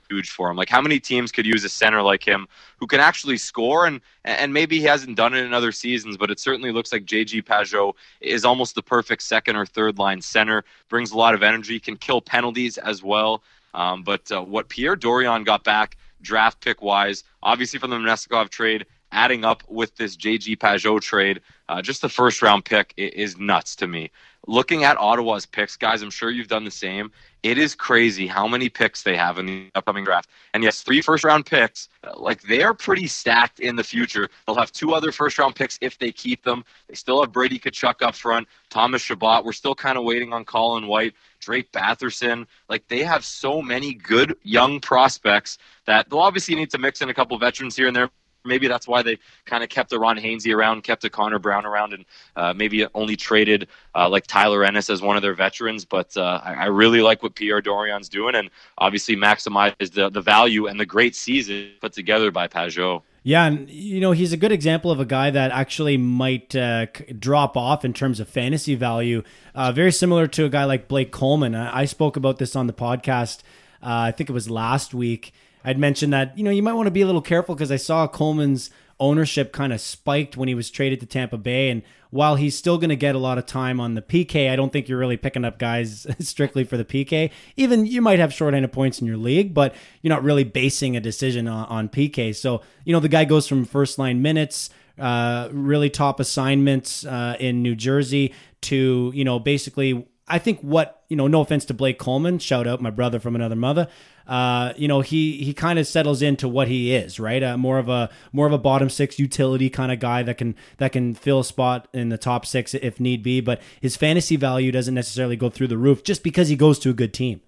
huge for him. Like how many teams could use a center like him who can actually score and and maybe he hasn't done it in other seasons, but it certainly looks like JG Pageau is almost the perfect second or third line center. Brings a lot of energy, can kill penalties as well. Um, but uh, what Pierre Dorion got back draft pick wise, obviously from the Namestnikov trade, adding up with this JG Pageau trade, uh, just the first round pick is nuts to me. Looking at Ottawa's picks, guys, I'm sure you've done the same. It is crazy how many picks they have in the upcoming draft. And yes, three first round picks, uh, like they are pretty stacked in the future. They'll have two other first round picks if they keep them. They still have Brady Tkachuk up front, Thomas Chabot. We're still kind of waiting on Colin White, Drake Batherson. Like they have so many good young prospects that they'll obviously need to mix in a couple veterans here and there maybe that's why they kind of kept a Ron Hainsey around, kept a Connor Brown around, and uh, maybe only traded uh, like Tyler Ennis as one of their veterans. But uh, I, I, really like what Pierre Dorion's doing, and obviously maximize the, the value and the great season put together by Pageau. Yeah, and you know he's a good example of a guy that actually might uh, drop off in terms of fantasy value. Uh, very similar to a guy like Blake Coleman. I, I spoke about this on the podcast. Uh, I think it was last week. I'd mentioned that you know you might want to be a little careful because I saw Coleman's ownership kind of spiked when he was traded to Tampa Bay, and while he's still going to get a lot of time on the PK, I don't think you're really picking up guys strictly for the PK. Even you might have short-handed points in your league, but you're not really basing a decision on, on PK. So you know the guy goes from first line minutes. Uh, really top assignments uh, in New Jersey to you know basically I think what you know no offense to Blake Coleman shout out my brother from another mother uh, you know, he he kind of settles into what he is, right? Uh, more of a more of a bottom six utility kind of guy that can that can fill a spot in the top six if need be. But his fantasy value doesn't necessarily go through the roof just because he goes to a good team.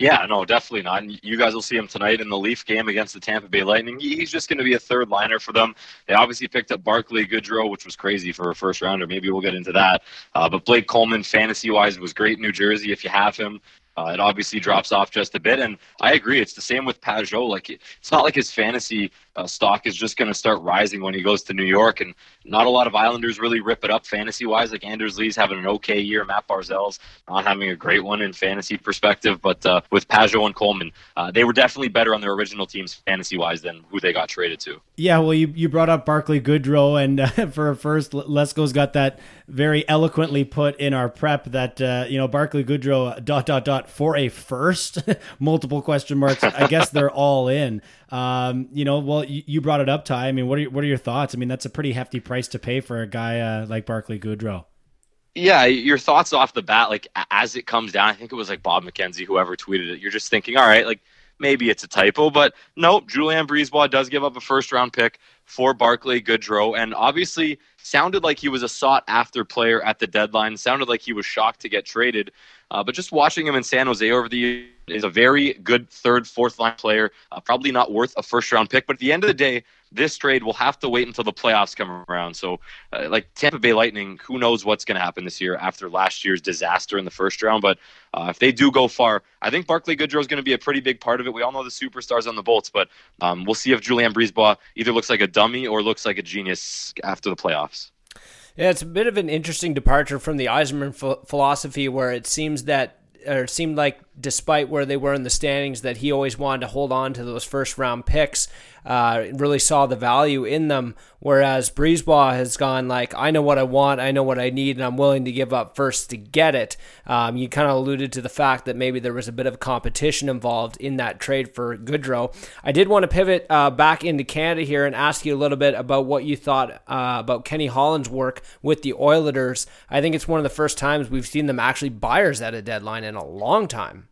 Yeah, no, definitely not. And you guys will see him tonight in the Leaf game against the Tampa Bay Lightning. He's just going to be a third liner for them. They obviously picked up Barclay Goodrow, which was crazy for a first rounder. Maybe we'll get into that. Uh, but Blake Coleman, fantasy wise, was great in New Jersey. If you have him, uh, it obviously drops off just a bit, and I agree. It's the same with Pageau. Like it's not like his fantasy uh, stock is just going to start rising when he goes to New York. And not a lot of Islanders really rip it up fantasy wise. Like Anders Lee's having an okay year. Matt Barzal's not having a great one in fantasy perspective. But uh, with Pageau and Coleman, uh, they were definitely better on their original teams fantasy wise than who they got traded to. Yeah, well, you, you brought up Barclay Goodrow, and uh, for a first, Lesko's got that very eloquently put in our prep that uh, you know Barclay Goodrow dot dot dot for a first multiple question marks. I guess they're all in. Um, you know, well, you, you, brought it up, Ty. I mean, what are what are your thoughts? I mean, that's a pretty hefty price to pay for a guy uh, like Barclay Goodrow. Yeah, your thoughts off the bat, like as it comes down. I think it was like Bob McKenzie, whoever tweeted it. You're just thinking, all right, like maybe it's a typo, but nope. Julien BriseBois does give up a first round pick for Barclay Goodrow, and obviously sounded like he was a sought after player at the deadline. Sounded like he was shocked to get traded. Uh, but just watching him in San Jose over the years is a very good third, fourth line player. Uh, probably not worth a first round pick, but at the end of the day, this trade will have to wait until the playoffs come around. So, uh, like Tampa Bay Lightning, who knows what's going to happen this year after last year's disaster in the first round? But uh, if they do go far, I think Barclay Goodrow is going to be a pretty big part of it. We all know the superstars on the Bolts, but um, we'll see if Julien BriseBois either looks like a dummy or looks like a genius after the playoffs. Yeah, it's a bit of an interesting departure from the Yzerman ph- philosophy, where it seems that, or it seemed like, despite where they were in the standings, that he always wanted to hold on to those first round picks uh, really saw the value in them. Whereas BriseBois has gone like, I know what I want, I know what I need, and I'm willing to give up first to get it. Um, you kind of alluded to the fact that maybe there was a bit of competition involved in that trade for Goodrow. I did want to pivot uh, back into Canada here and ask you a little bit about what you thought uh, about Kenny Holland's work with the Oilers. I think it's one of the first times we've seen them actually buyers at a deadline in a long time.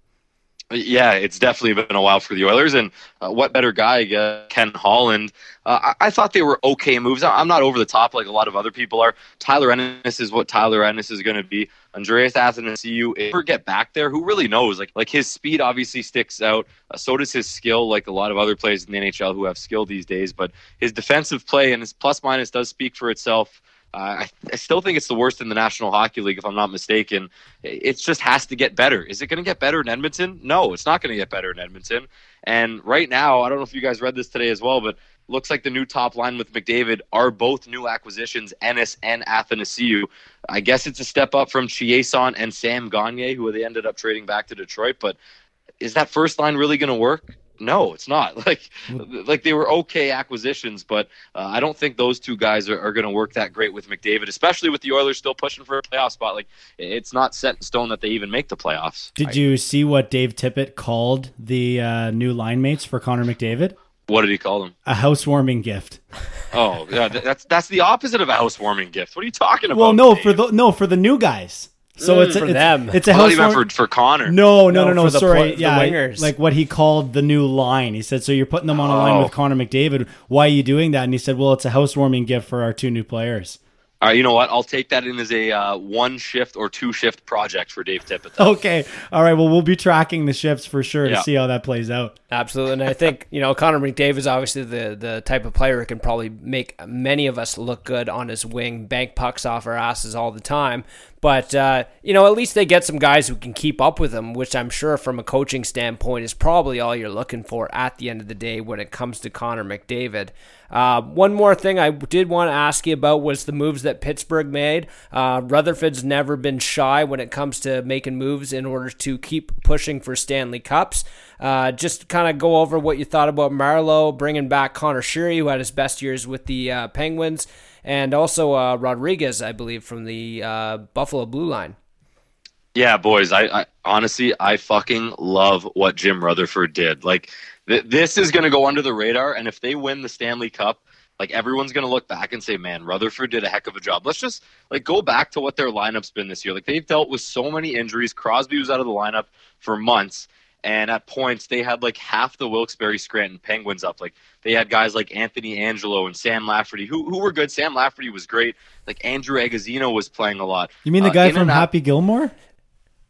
Yeah, it's definitely been a while for the Oilers, and uh, what better guy, uh, Ken Holland? Uh, I-, I, thought they were okay moves. I'm not over the top like a lot of other people are. Tyler Ennis is what Tyler Ennis is going to be. Andreas Athanasiou, if ever get back there, who really knows? Like, like his speed obviously sticks out. Uh, so does his skill, like a lot of other players in the NHL who have skill these days. But his defensive play and his plus minus does speak for itself. I, I, still think it's the worst in the National Hockey League, if I'm not mistaken. It just has to get better. Is it going to get better in Edmonton? No, it's not going to get better in Edmonton. And right now, I don't know if you guys read this today as well, but looks like the new top line with McDavid are both new acquisitions, Ennis and Athanasiou. I guess it's a step up from Chiasson and Sam Gagner, who they ended up trading back to Detroit. But is that first line really going to work? No, it's not. Like, like they were okay acquisitions, but uh, I don't think those two guys are, are going to work that great with McDavid, especially with the Oilers still pushing for a playoff spot. Like, it's not set in stone that they even make the playoffs. Did you see what Dave Tippett called the uh, new line mates for Connor McDavid? What did he call them? A housewarming gift. Oh, yeah, that's that's the opposite of a housewarming gift. What are you talking about? Well, no, Dave? for the no for the new guys. So Mm, it's a, for it's, them. It's a I thought you meant housewarming. for for Connor. No, no, No, no, no. for sorry, pl- the yeah, wingers. like what he called the new line. He said, "So you're putting them on a line Oh. with Connor McDavid. Why are you doing that?" And he said, "Well, it's a housewarming gift for our two new players." All right, you know what? I'll take that in as a uh, one shift or two shift project for Dave Tippett. then. Okay, all right. Well, we'll be tracking the shifts for sure to see how that plays out. Absolutely, and I think you know Connor McDavid is obviously the the type of player who can probably make many of us look good on his wing, bank pucks off our asses all the time. But uh, you know, at least they get some guys who can keep up with them, which I'm sure, from a coaching standpoint, is probably all you're looking for at the end of the day when it comes to Connor McDavid. Uh, one more thing I did want to ask you about was the moves that Pittsburgh made. Uh, Rutherford's never been shy when it comes to making moves in order to keep pushing for Stanley Cups. Uh, just kind of go over what you thought about Marleau, bringing back Conor Sheary, who had his best years with the uh, Penguins, and also uh, Rodrigues, I believe, from the uh, Buffalo Blue Line. Yeah, boys. I, I honestly, I fucking love what Jim Rutherford did. Like, th- this is going to go under the radar, and if they win the Stanley Cup, like everyone's going to look back and say, "Man, Rutherford did a heck of a job." Let's just like go back to what their lineup's been this year. Like they've dealt with so many injuries. Crosby was out of the lineup for months, and at points they had like half the Wilkes-Barre Scranton Penguins up. Like they had guys like Anthony Angello and Sam Lafferty, who who were good. Sam Lafferty was great. Like Andrew Agozzino was playing a lot. You mean the Uh, guy in from and out- Happy Gilmore,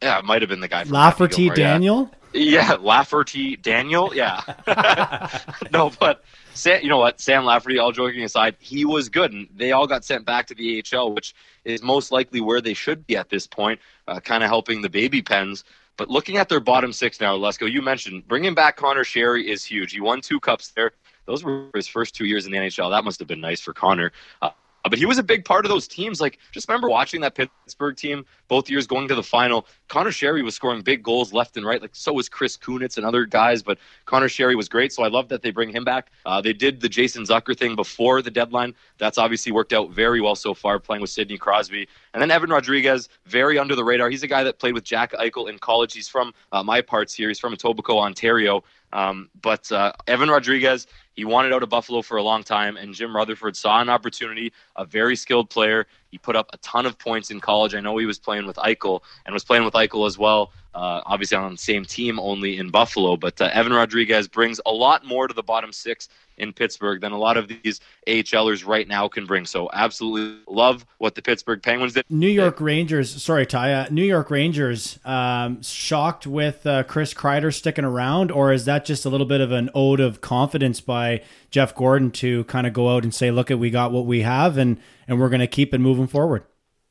Yeah, it might have been the guy from Lafferty Happy Gilmore, yeah. Daniel? Yeah, Lafferty Daniel. Yeah. no, but Sam, you know what? Sam Lafferty. All joking aside, he was good, and they all got sent back to the AHL, which is most likely where they should be at this point, uh, kind of helping the baby pens. But looking at their bottom six now, Lesko, you mentioned bringing back Conor Sheary is huge. He won two cups there. Those were his first two years in the NHL. That must have been nice for Connor. Uh, but he was a big part of those teams. Like, just remember watching that Pittsburgh team both years going to the final. Conor Sheary was scoring big goals left and right. Like, so was Chris Kunitz and other guys. But Conor Sheary was great. So I love that they bring him back. Uh, they did the Jason Zucker thing before the deadline. That's obviously worked out very well so far, playing with Sidney Crosby. And then Evan Rodrigues, very under the radar. He's a guy that played with Jack Eichel in college. He's from uh, my parts here. He's from Etobicoke, Ontario. Um, but uh, Evan Rodrigues, he wanted out of Buffalo for a long time, and Jim Rutherford saw an opportunity. A very skilled player. He put up a ton of points in college. I know he was playing with Eichel and was playing with Eichel as well. Uh, obviously on the same team, only in Buffalo. But uh, Evan Rodrigues brings a lot more to the bottom six in Pittsburgh than a lot of these AHLers right now can bring. So absolutely love what the Pittsburgh Penguins did. New York Rangers, sorry, Ty. Uh, New York Rangers, um, shocked with uh, Chris Kreider sticking around, or is that just a little bit of an ode of confidence by Jeff Gorton to kind of go out and say, "Look, at we got what we have, and and we're going to keep it moving forward."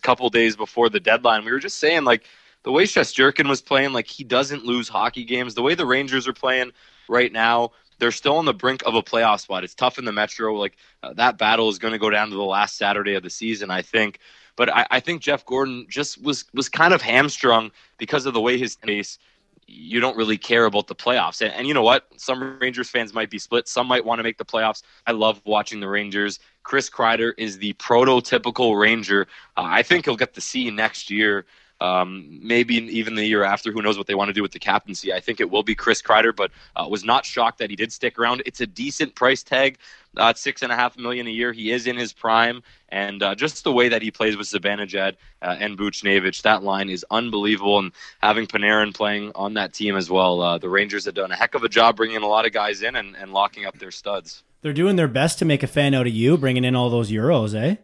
couple days before the deadline. We were just saying like the way Shesterkin was playing, like he doesn't lose hockey games. The way the Rangers are playing right now, they're still on the brink of a playoff spot. It's tough in the Metro. Like uh, that battle is going to go down to the last Saturday of the season, I think. But I, I think Jeff Gorton just was was kind of hamstrung because of the way his face. You don't really care about the playoffs, and, and you know what? Some Rangers fans might be split. Some might want to make the playoffs. I love watching the Rangers. Chris Kreider is the prototypical Ranger. Uh, I think he'll get the C next year. Um, maybe even the year after. Who knows what they want to do with the captaincy? I think it will be Chris Kreider, but uh, was not shocked that he did stick around. It's a decent price tag, uh, six and a half million a year. He is in his prime, and uh, just the way that he plays with Zibanejad uh, and Buchnevich, that line is unbelievable. And having Panarin playing on that team as well, uh, the Rangers have done a heck of a job bringing a lot of guys in and, and locking up their studs. They're doing their best to make a fan out of you, bringing in all those euros, eh?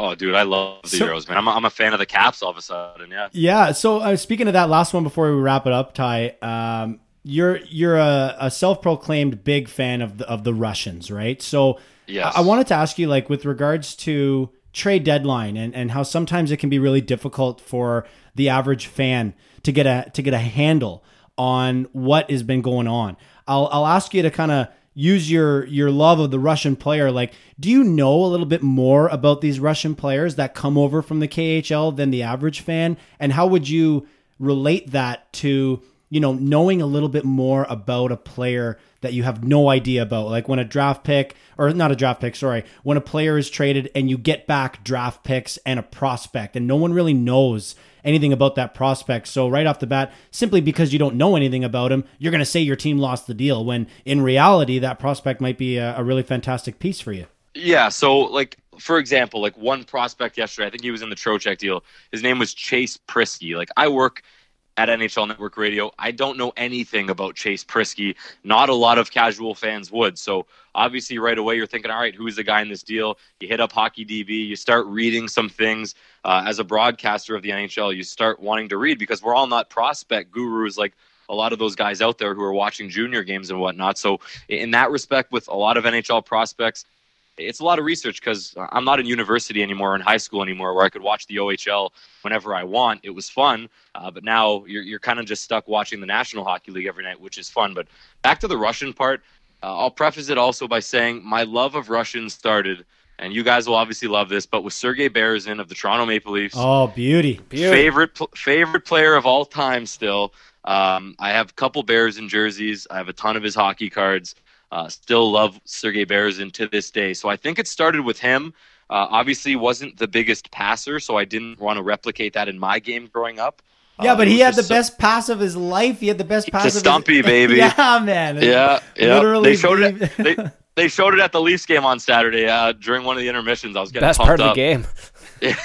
Oh, dude, I love the So- Euros, man. I'm a, I'm a fan of the Caps all of a sudden, yeah. Yeah. So uh, speaking of that last one before we wrap it up, Ty, um, you're you're a, a self-proclaimed big fan of the of the Russians, right? So Yes. I, I wanted to ask you, like, with regards to trade deadline and, and how sometimes it can be really difficult for the average fan to get a to get a handle on what has been going on. I'll I'll ask you to kind of use your your love of the Russian player. Like, do you know a little bit more about these Russian players that come over from the KHL than the average fan? And how would you relate that to you know, knowing a little bit more about a player that you have no idea about. Like when a draft pick, or not a draft pick, sorry, when a player is traded and you get back draft picks and a prospect, and no one really knows anything about that prospect. So right off the bat, simply because you don't know anything about him, you're going to say your team lost the deal when in reality that prospect might be a, a really fantastic piece for you. Yeah. So, like, for example, like one prospect yesterday, I think he was in the Trocheck deal. His name was Chase Priskie. Like, I work at NHL Network Radio. I don't know anything about Chase Priskie. Not a lot of casual fans would. So obviously, right away, you're thinking, all right, who's the guy in this deal? You hit up Hockey DB. You start reading some things. Uh, as a broadcaster of the NHL, you start wanting to read because we're all not prospect gurus like a lot of those guys out there who are watching junior games and whatnot. So in that respect, with a lot of NHL prospects, it's a lot of research because I'm not in university anymore, in high school anymore, where I could watch the OHL whenever I want. It was fun, uh, but now you're, you're kind of just stuck watching the National Hockey League every night, which is fun. But back to the Russian part, uh, I'll preface it also by saying my love of Russian started, and you guys will obviously love this, but with Sergei Berezin of the Toronto Maple Leafs. Oh, beauty. beauty. Favorite, pl- favorite player of all time still. Um, I have a couple Berezin jerseys. I have a ton of his hockey cards. Uh, still love Sergei Berezin to this day. So I think it started with him. Uh, obviously, wasn't the biggest passer, so I didn't want to replicate that in my game growing up. Yeah, Uh, but it he had the so- best pass of his life. He had the best pass. The of his- Stumpy, baby. yeah, man. Yeah, yeah. Literally they showed it. They, they showed it at the Leafs game on Saturday uh, during one of the intermissions. I was getting Best pumped part of the game. it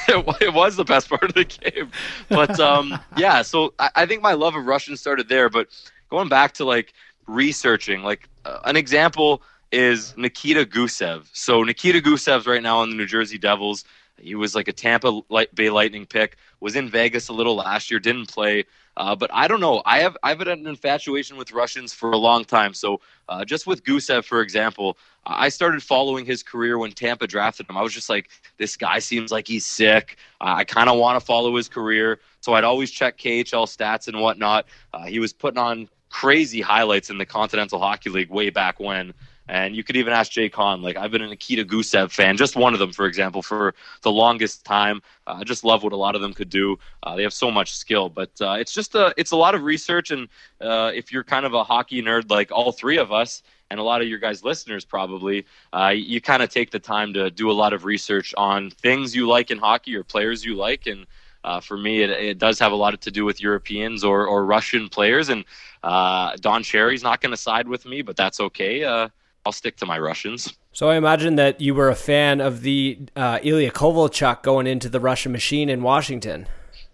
it was the best part of the game. But um, yeah, so I, I think my love of Russian started there. But going back to like researching, like uh, an example is Nikita Gusev. So Nikita Gusev's right now on the New Jersey Devils. He was like a Tampa Bay Lightning pick. Was in Vegas a little last year. Didn't play. Uh, but I don't know. I have I've had an infatuation with Russians for a long time. So uh, just with Gusev, for example, I started following his career when Tampa drafted him. I was just like, this guy seems like he's sick. I kind of want to follow his career. So I'd always check KHL stats and whatnot. Uh, he was putting on crazy highlights in the Continental Hockey League way back when. And you could even ask Jay Kahn. Like I've been an Nikita Gusev fan, just one of them, for example, for the longest time. Uh, I just love what a lot of them could do. Uh, they have so much skill, but uh, it's just a it's a lot of research. And uh, if you're kind of a hockey nerd like all three of us, and a lot of your guys listeners probably, uh, you kind of take the time to do a lot of research on things you like in hockey or players you like. And uh, for me, it, it does have a lot to do with Europeans or, or Russian players. And uh, Don Cherry's not going to side with me, but that's okay. Uh, I'll stick to my Russians. So I imagine that you were a fan of the uh, Ilya Kovalchuk going into the Russian machine in Washington.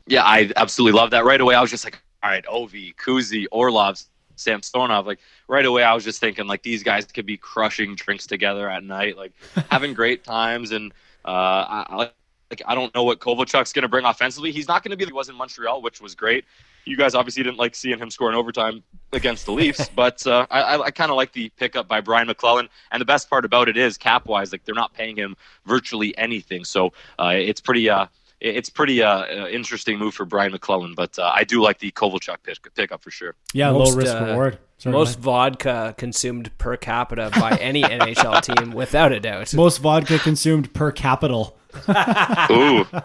Yeah, I absolutely love that. Right away, I was just like, all right, Ovi, Kuzi, Orlov, Samsonov. Like right away, I was just thinking like these guys could be crushing drinks together at night, like having great times. And uh, I, I like I don't know what Kovalchuk's going to bring offensively. He's not going to be like he was in Montreal, which was great. You guys obviously didn't like seeing him score in overtime against the Leafs, but uh, I, I, I kind of like the pickup by Brian MacLellan. And the best part about it is cap wise, like they're not paying him virtually anything, so uh, it's pretty. Uh, it's pretty uh, uh, interesting move for Brian MacLellan, but uh, I do like the Kovalchuk pick, pickup for sure. Yeah, Most, low risk uh, reward. Sorry, Most Mike. vodka consumed per capita by any NHL team, without a doubt. most vodka consumed per capital. Ooh,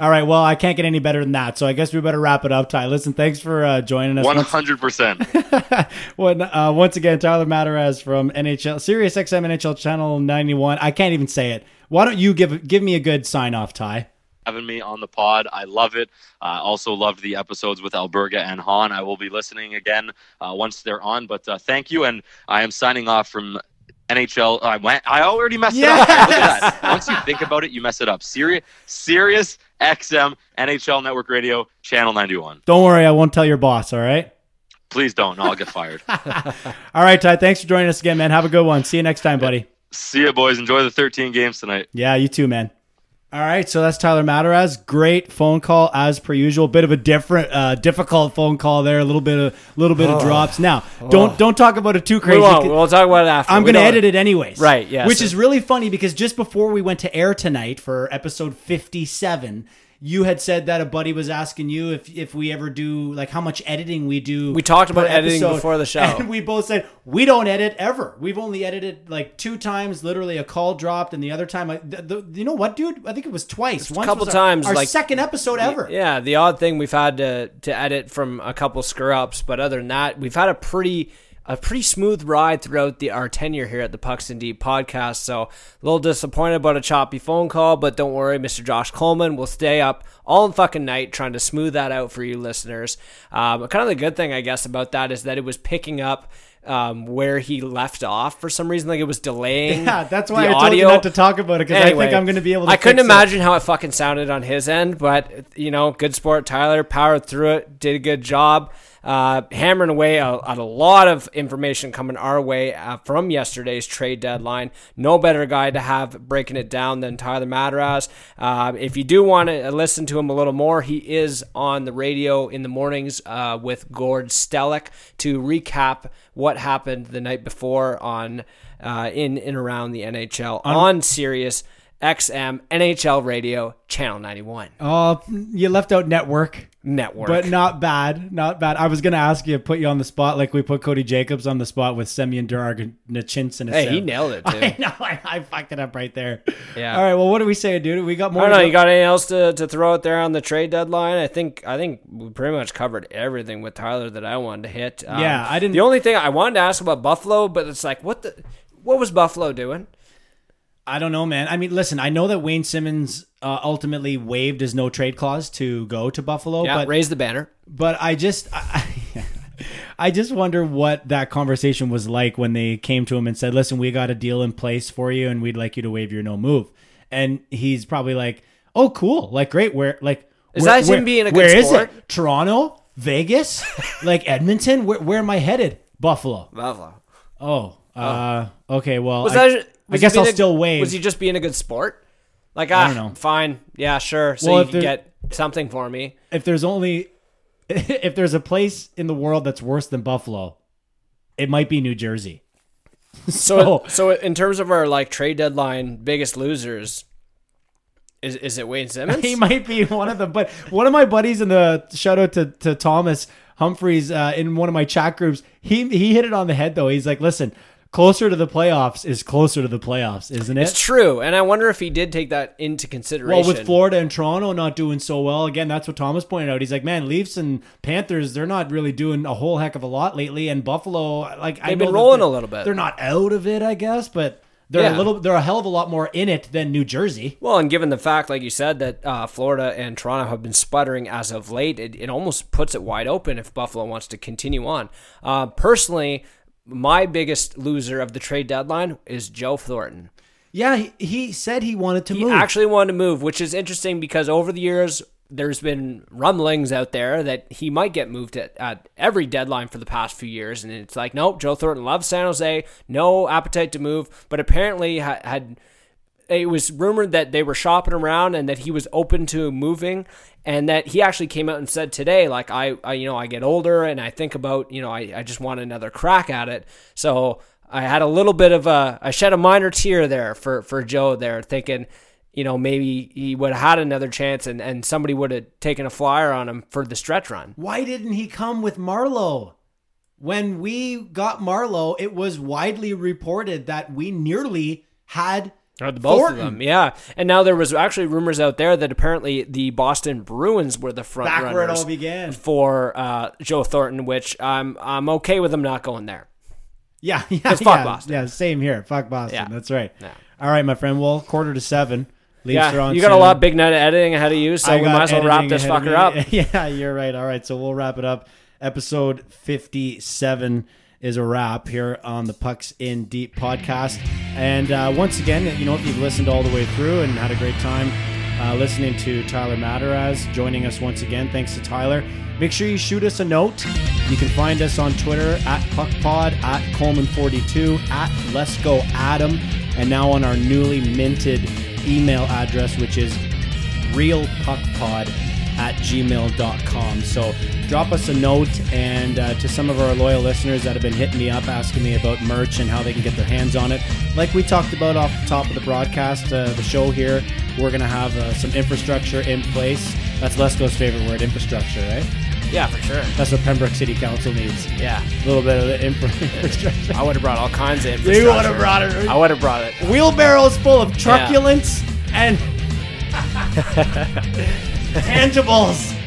All right, well, I can't get any better than that, so I guess we better wrap it up, Ty. Listen, thanks for uh, joining us. hundred percent. When, uh, once again, Tyler Mataraz from NHL Sirius XM NHL Channel 91. I can't even say it. Why don't you give give me a good sign off, Ty? having me on the pod. I love it. I also loved the episodes with Alberga and Han. I will be listening again uh, once they're on. But uh, thank you, and I am signing off from NHL. I went. I already messed it up. Look at that. Once you think about it, you mess it up. Sirius, Sirius XM NHL Network Radio Channel 91. Don't worry, I won't tell your boss, all right? Please don't. No, I'll get fired. All right, Ty, thanks for joining us again, man. Have a good one. See you next time, buddy. See you, boys. Enjoy the 13 games tonight. Yeah, you too, man. All right, so that's Tyler Mataraz. Great phone call as per usual. Bit of a different, uh, difficult phone call there. A little bit of, little bit of drops. Now, don't don't talk about it too We crazy. won't. We'll talk about it after. I'm going to edit it anyways. Right, yeah, Which so- is really funny because just before we went to air tonight for episode 57, you had said that a buddy was asking you if if we ever do like how much editing we do. We talked about editing before the show. and we both said we don't edit ever. We've only edited like two times. Literally, a call dropped, and the other time, I, the, the, you know what, dude? I think it was twice. Once couple was our- times, our like- second episode ever. Yeah, the odd thing we've had to to edit from a couple screw ups, but other than that, we've had a pretty a pretty smooth ride throughout the our tenure here at the Pucks in Deep podcast. So a little disappointed about a choppy phone call, but don't worry, Mr. Josh Coleman will stay up all fucking night trying to smooth that out for you listeners. Um, kind of the good thing, I guess, about that is that it was picking up. Um, where he left off for some reason, like it was delaying. Yeah, that's why I told audio. you not to talk about it because I think I'm going to be able to. I couldn't fix it. imagine how it fucking sounded on his end, but you know, good sport. Tyler powered through it, did a good job, uh, hammering away at at a lot of information coming our way uh, from yesterday's trade deadline. No better guy to have breaking it down than Tyler Madaraz. Uh, if you do want to listen to him a little more, he is on the radio in the mornings uh, with Gord Stellick to recap what happened the night before on uh, in and around the NHL on Sirius XM NHL Radio Channel 91 Oh, you left out network. network. But not bad, not bad. I was gonna ask you, to put you on the spot, like we put Cody Jacobs on the spot with Semyon Durag hey, he nailed it too. I know, I, I fucked it up right there. Yeah. All right. Well, what do we say, dude? We got I more. don't know. to- You got anything else to, to throw out there on the trade deadline? I think I think we pretty much covered everything with Tyler that I wanted to hit. Um, Yeah, I didn't- The only thing I wanted to ask about Buffalo, but it's like, what the, what was Buffalo doing? I don't know, man. I mean, listen, I know that Wayne Simmonds uh, ultimately waived his no trade clause to go to Buffalo, Yeah, but raise the banner. but I just. I, I just wonder what that conversation was like when they came to him and said, "Listen, we got a deal in place for you, and we'd like you to waive your no move." And he's probably like, "Oh, cool! Like, great. Where, like, Is where- that him where- being a good Where is sport? it? Toronto, Vegas, like Edmonton? Where, where am I headed? Buffalo. Buffalo. Oh, uh, okay. Well, Was I, that? I guess I'll a- still waive. Was he just being a good sport? Like, I ah, don't know. fine, yeah, sure. So Well, you can there- get something for me. if there's only if there's a place in the world that's worse than Buffalo, it might be New Jersey. So, so in terms of our like trade deadline biggest losers, is is it Wayne Simmonds? he might be one of them. But one of my buddies in the shout out to, to Thomas Humphreys uh, in one of my chat groups, he he hit it on the head though. He's like, listen, closer to the playoffs is closer to the playoffs, isn't it? It's true, and I wonder if he did take that into consideration. Well, with Florida and Toronto not doing so well, again, that's what Thomas pointed out. He's like, man, Leafs and Panthers, they're not really doing a whole heck of a lot lately. And Buffalo, like, I They've know been rolling a little bit. They're not out of it, I guess, but they're Yeah. a little, they're a hell of a lot more in it than New Jersey. Well, and given the fact, like you said, that uh, Florida and Toronto have been sputtering as of late, it, it almost puts it wide open if Buffalo wants to continue on. Uh, personally, my biggest loser of the trade deadline is Joe Thornton. Yeah, he, he said he wanted to He move. actually wanted to move, which is interesting because over the years, there's been rumblings out there that he might get moved at, at every deadline for the past few years. And it's like, nope, Joe Thornton loves San Jose, no appetite to move, but apparently ha- had. It was rumored that they were shopping around and that he was open to moving, and that he actually came out and said today, like I, I you know, I get older and I think about, you know, I, I just want another crack at it. So I had a little bit of a, I shed a minor tear there for for Joe there, thinking, you know, maybe he would have had another chance and, and somebody would have taken a flyer on him for the stretch run. Why didn't he come with Marleau? When we got Marleau, it was widely reported that we nearly had Or the both Thornton. of them, yeah. And now there was actually rumors out there that apparently the Boston Bruins were the front back where it all began. for uh, Joe Thornton, which I'm I'm okay with him not going there. Yeah, yeah, fuck yeah, Boston. Yeah, same here. Fuck Boston. Yeah. That's right. Yeah. All right, my friend. Well, quarter to seven. Leafs are yeah, on you got a soon. lot big night of editing ahead of you, so I we might as well wrap this fucker up. Yeah, you're right. All right, so we'll wrap it up. Episode 57 is a wrap here on the Pucks in Deep podcast. And uh, once again, you know, if you've listened all the way through and had a great time uh, listening to Tyler Mataraz joining us once again, thanks to Tyler. Make sure you shoot us a note. You can find us on Twitter at PuckPod, at Coleman42, at Let's Go Adam, and now on our newly minted email address, which is realpuckpod at gmail.com. So drop us a note and uh, to some of our loyal listeners that have been hitting me up asking me about merch and how they can get their hands on it. Like we talked about off the top of the broadcast, uh, the show here, we're going to have uh, some infrastructure in place. That's Lesko's favorite word, infrastructure, right? Yeah, for sure. That's what Pembroke City Council needs. Yeah. A little bit of the infrastructure. I would have brought all kinds of infrastructure. You would have brought it. I would have brought it. Wheelbarrows full of truculence and tangibles.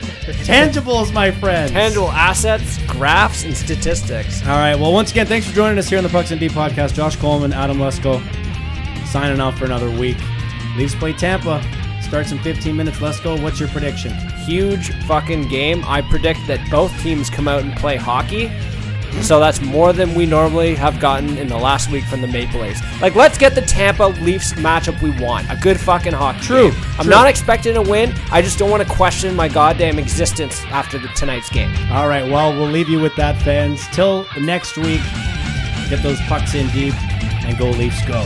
Tangibles, my friend. Tangible assets, graphs, and statistics. All right. Well, once again, thanks for joining us here on the Pucks and D podcast. Josh Coleman, Adam Lesko, signing off for another week. Leafs play Tampa. Starts in 15 minutes. Lesko, what's your prediction? Huge fucking game. I predict that both teams come out and play hockey. So that's more than we normally have gotten in the last week from the Maple Leafs. Like, let's get the Tampa Leafs matchup we want. A good fucking hockey True, game. I'm true. not expecting a win. I just don't want to question my goddamn existence after the, tonight's game. All right. Well, we'll leave you with that, fans. Till next week, get those pucks in deep and go Leafs go.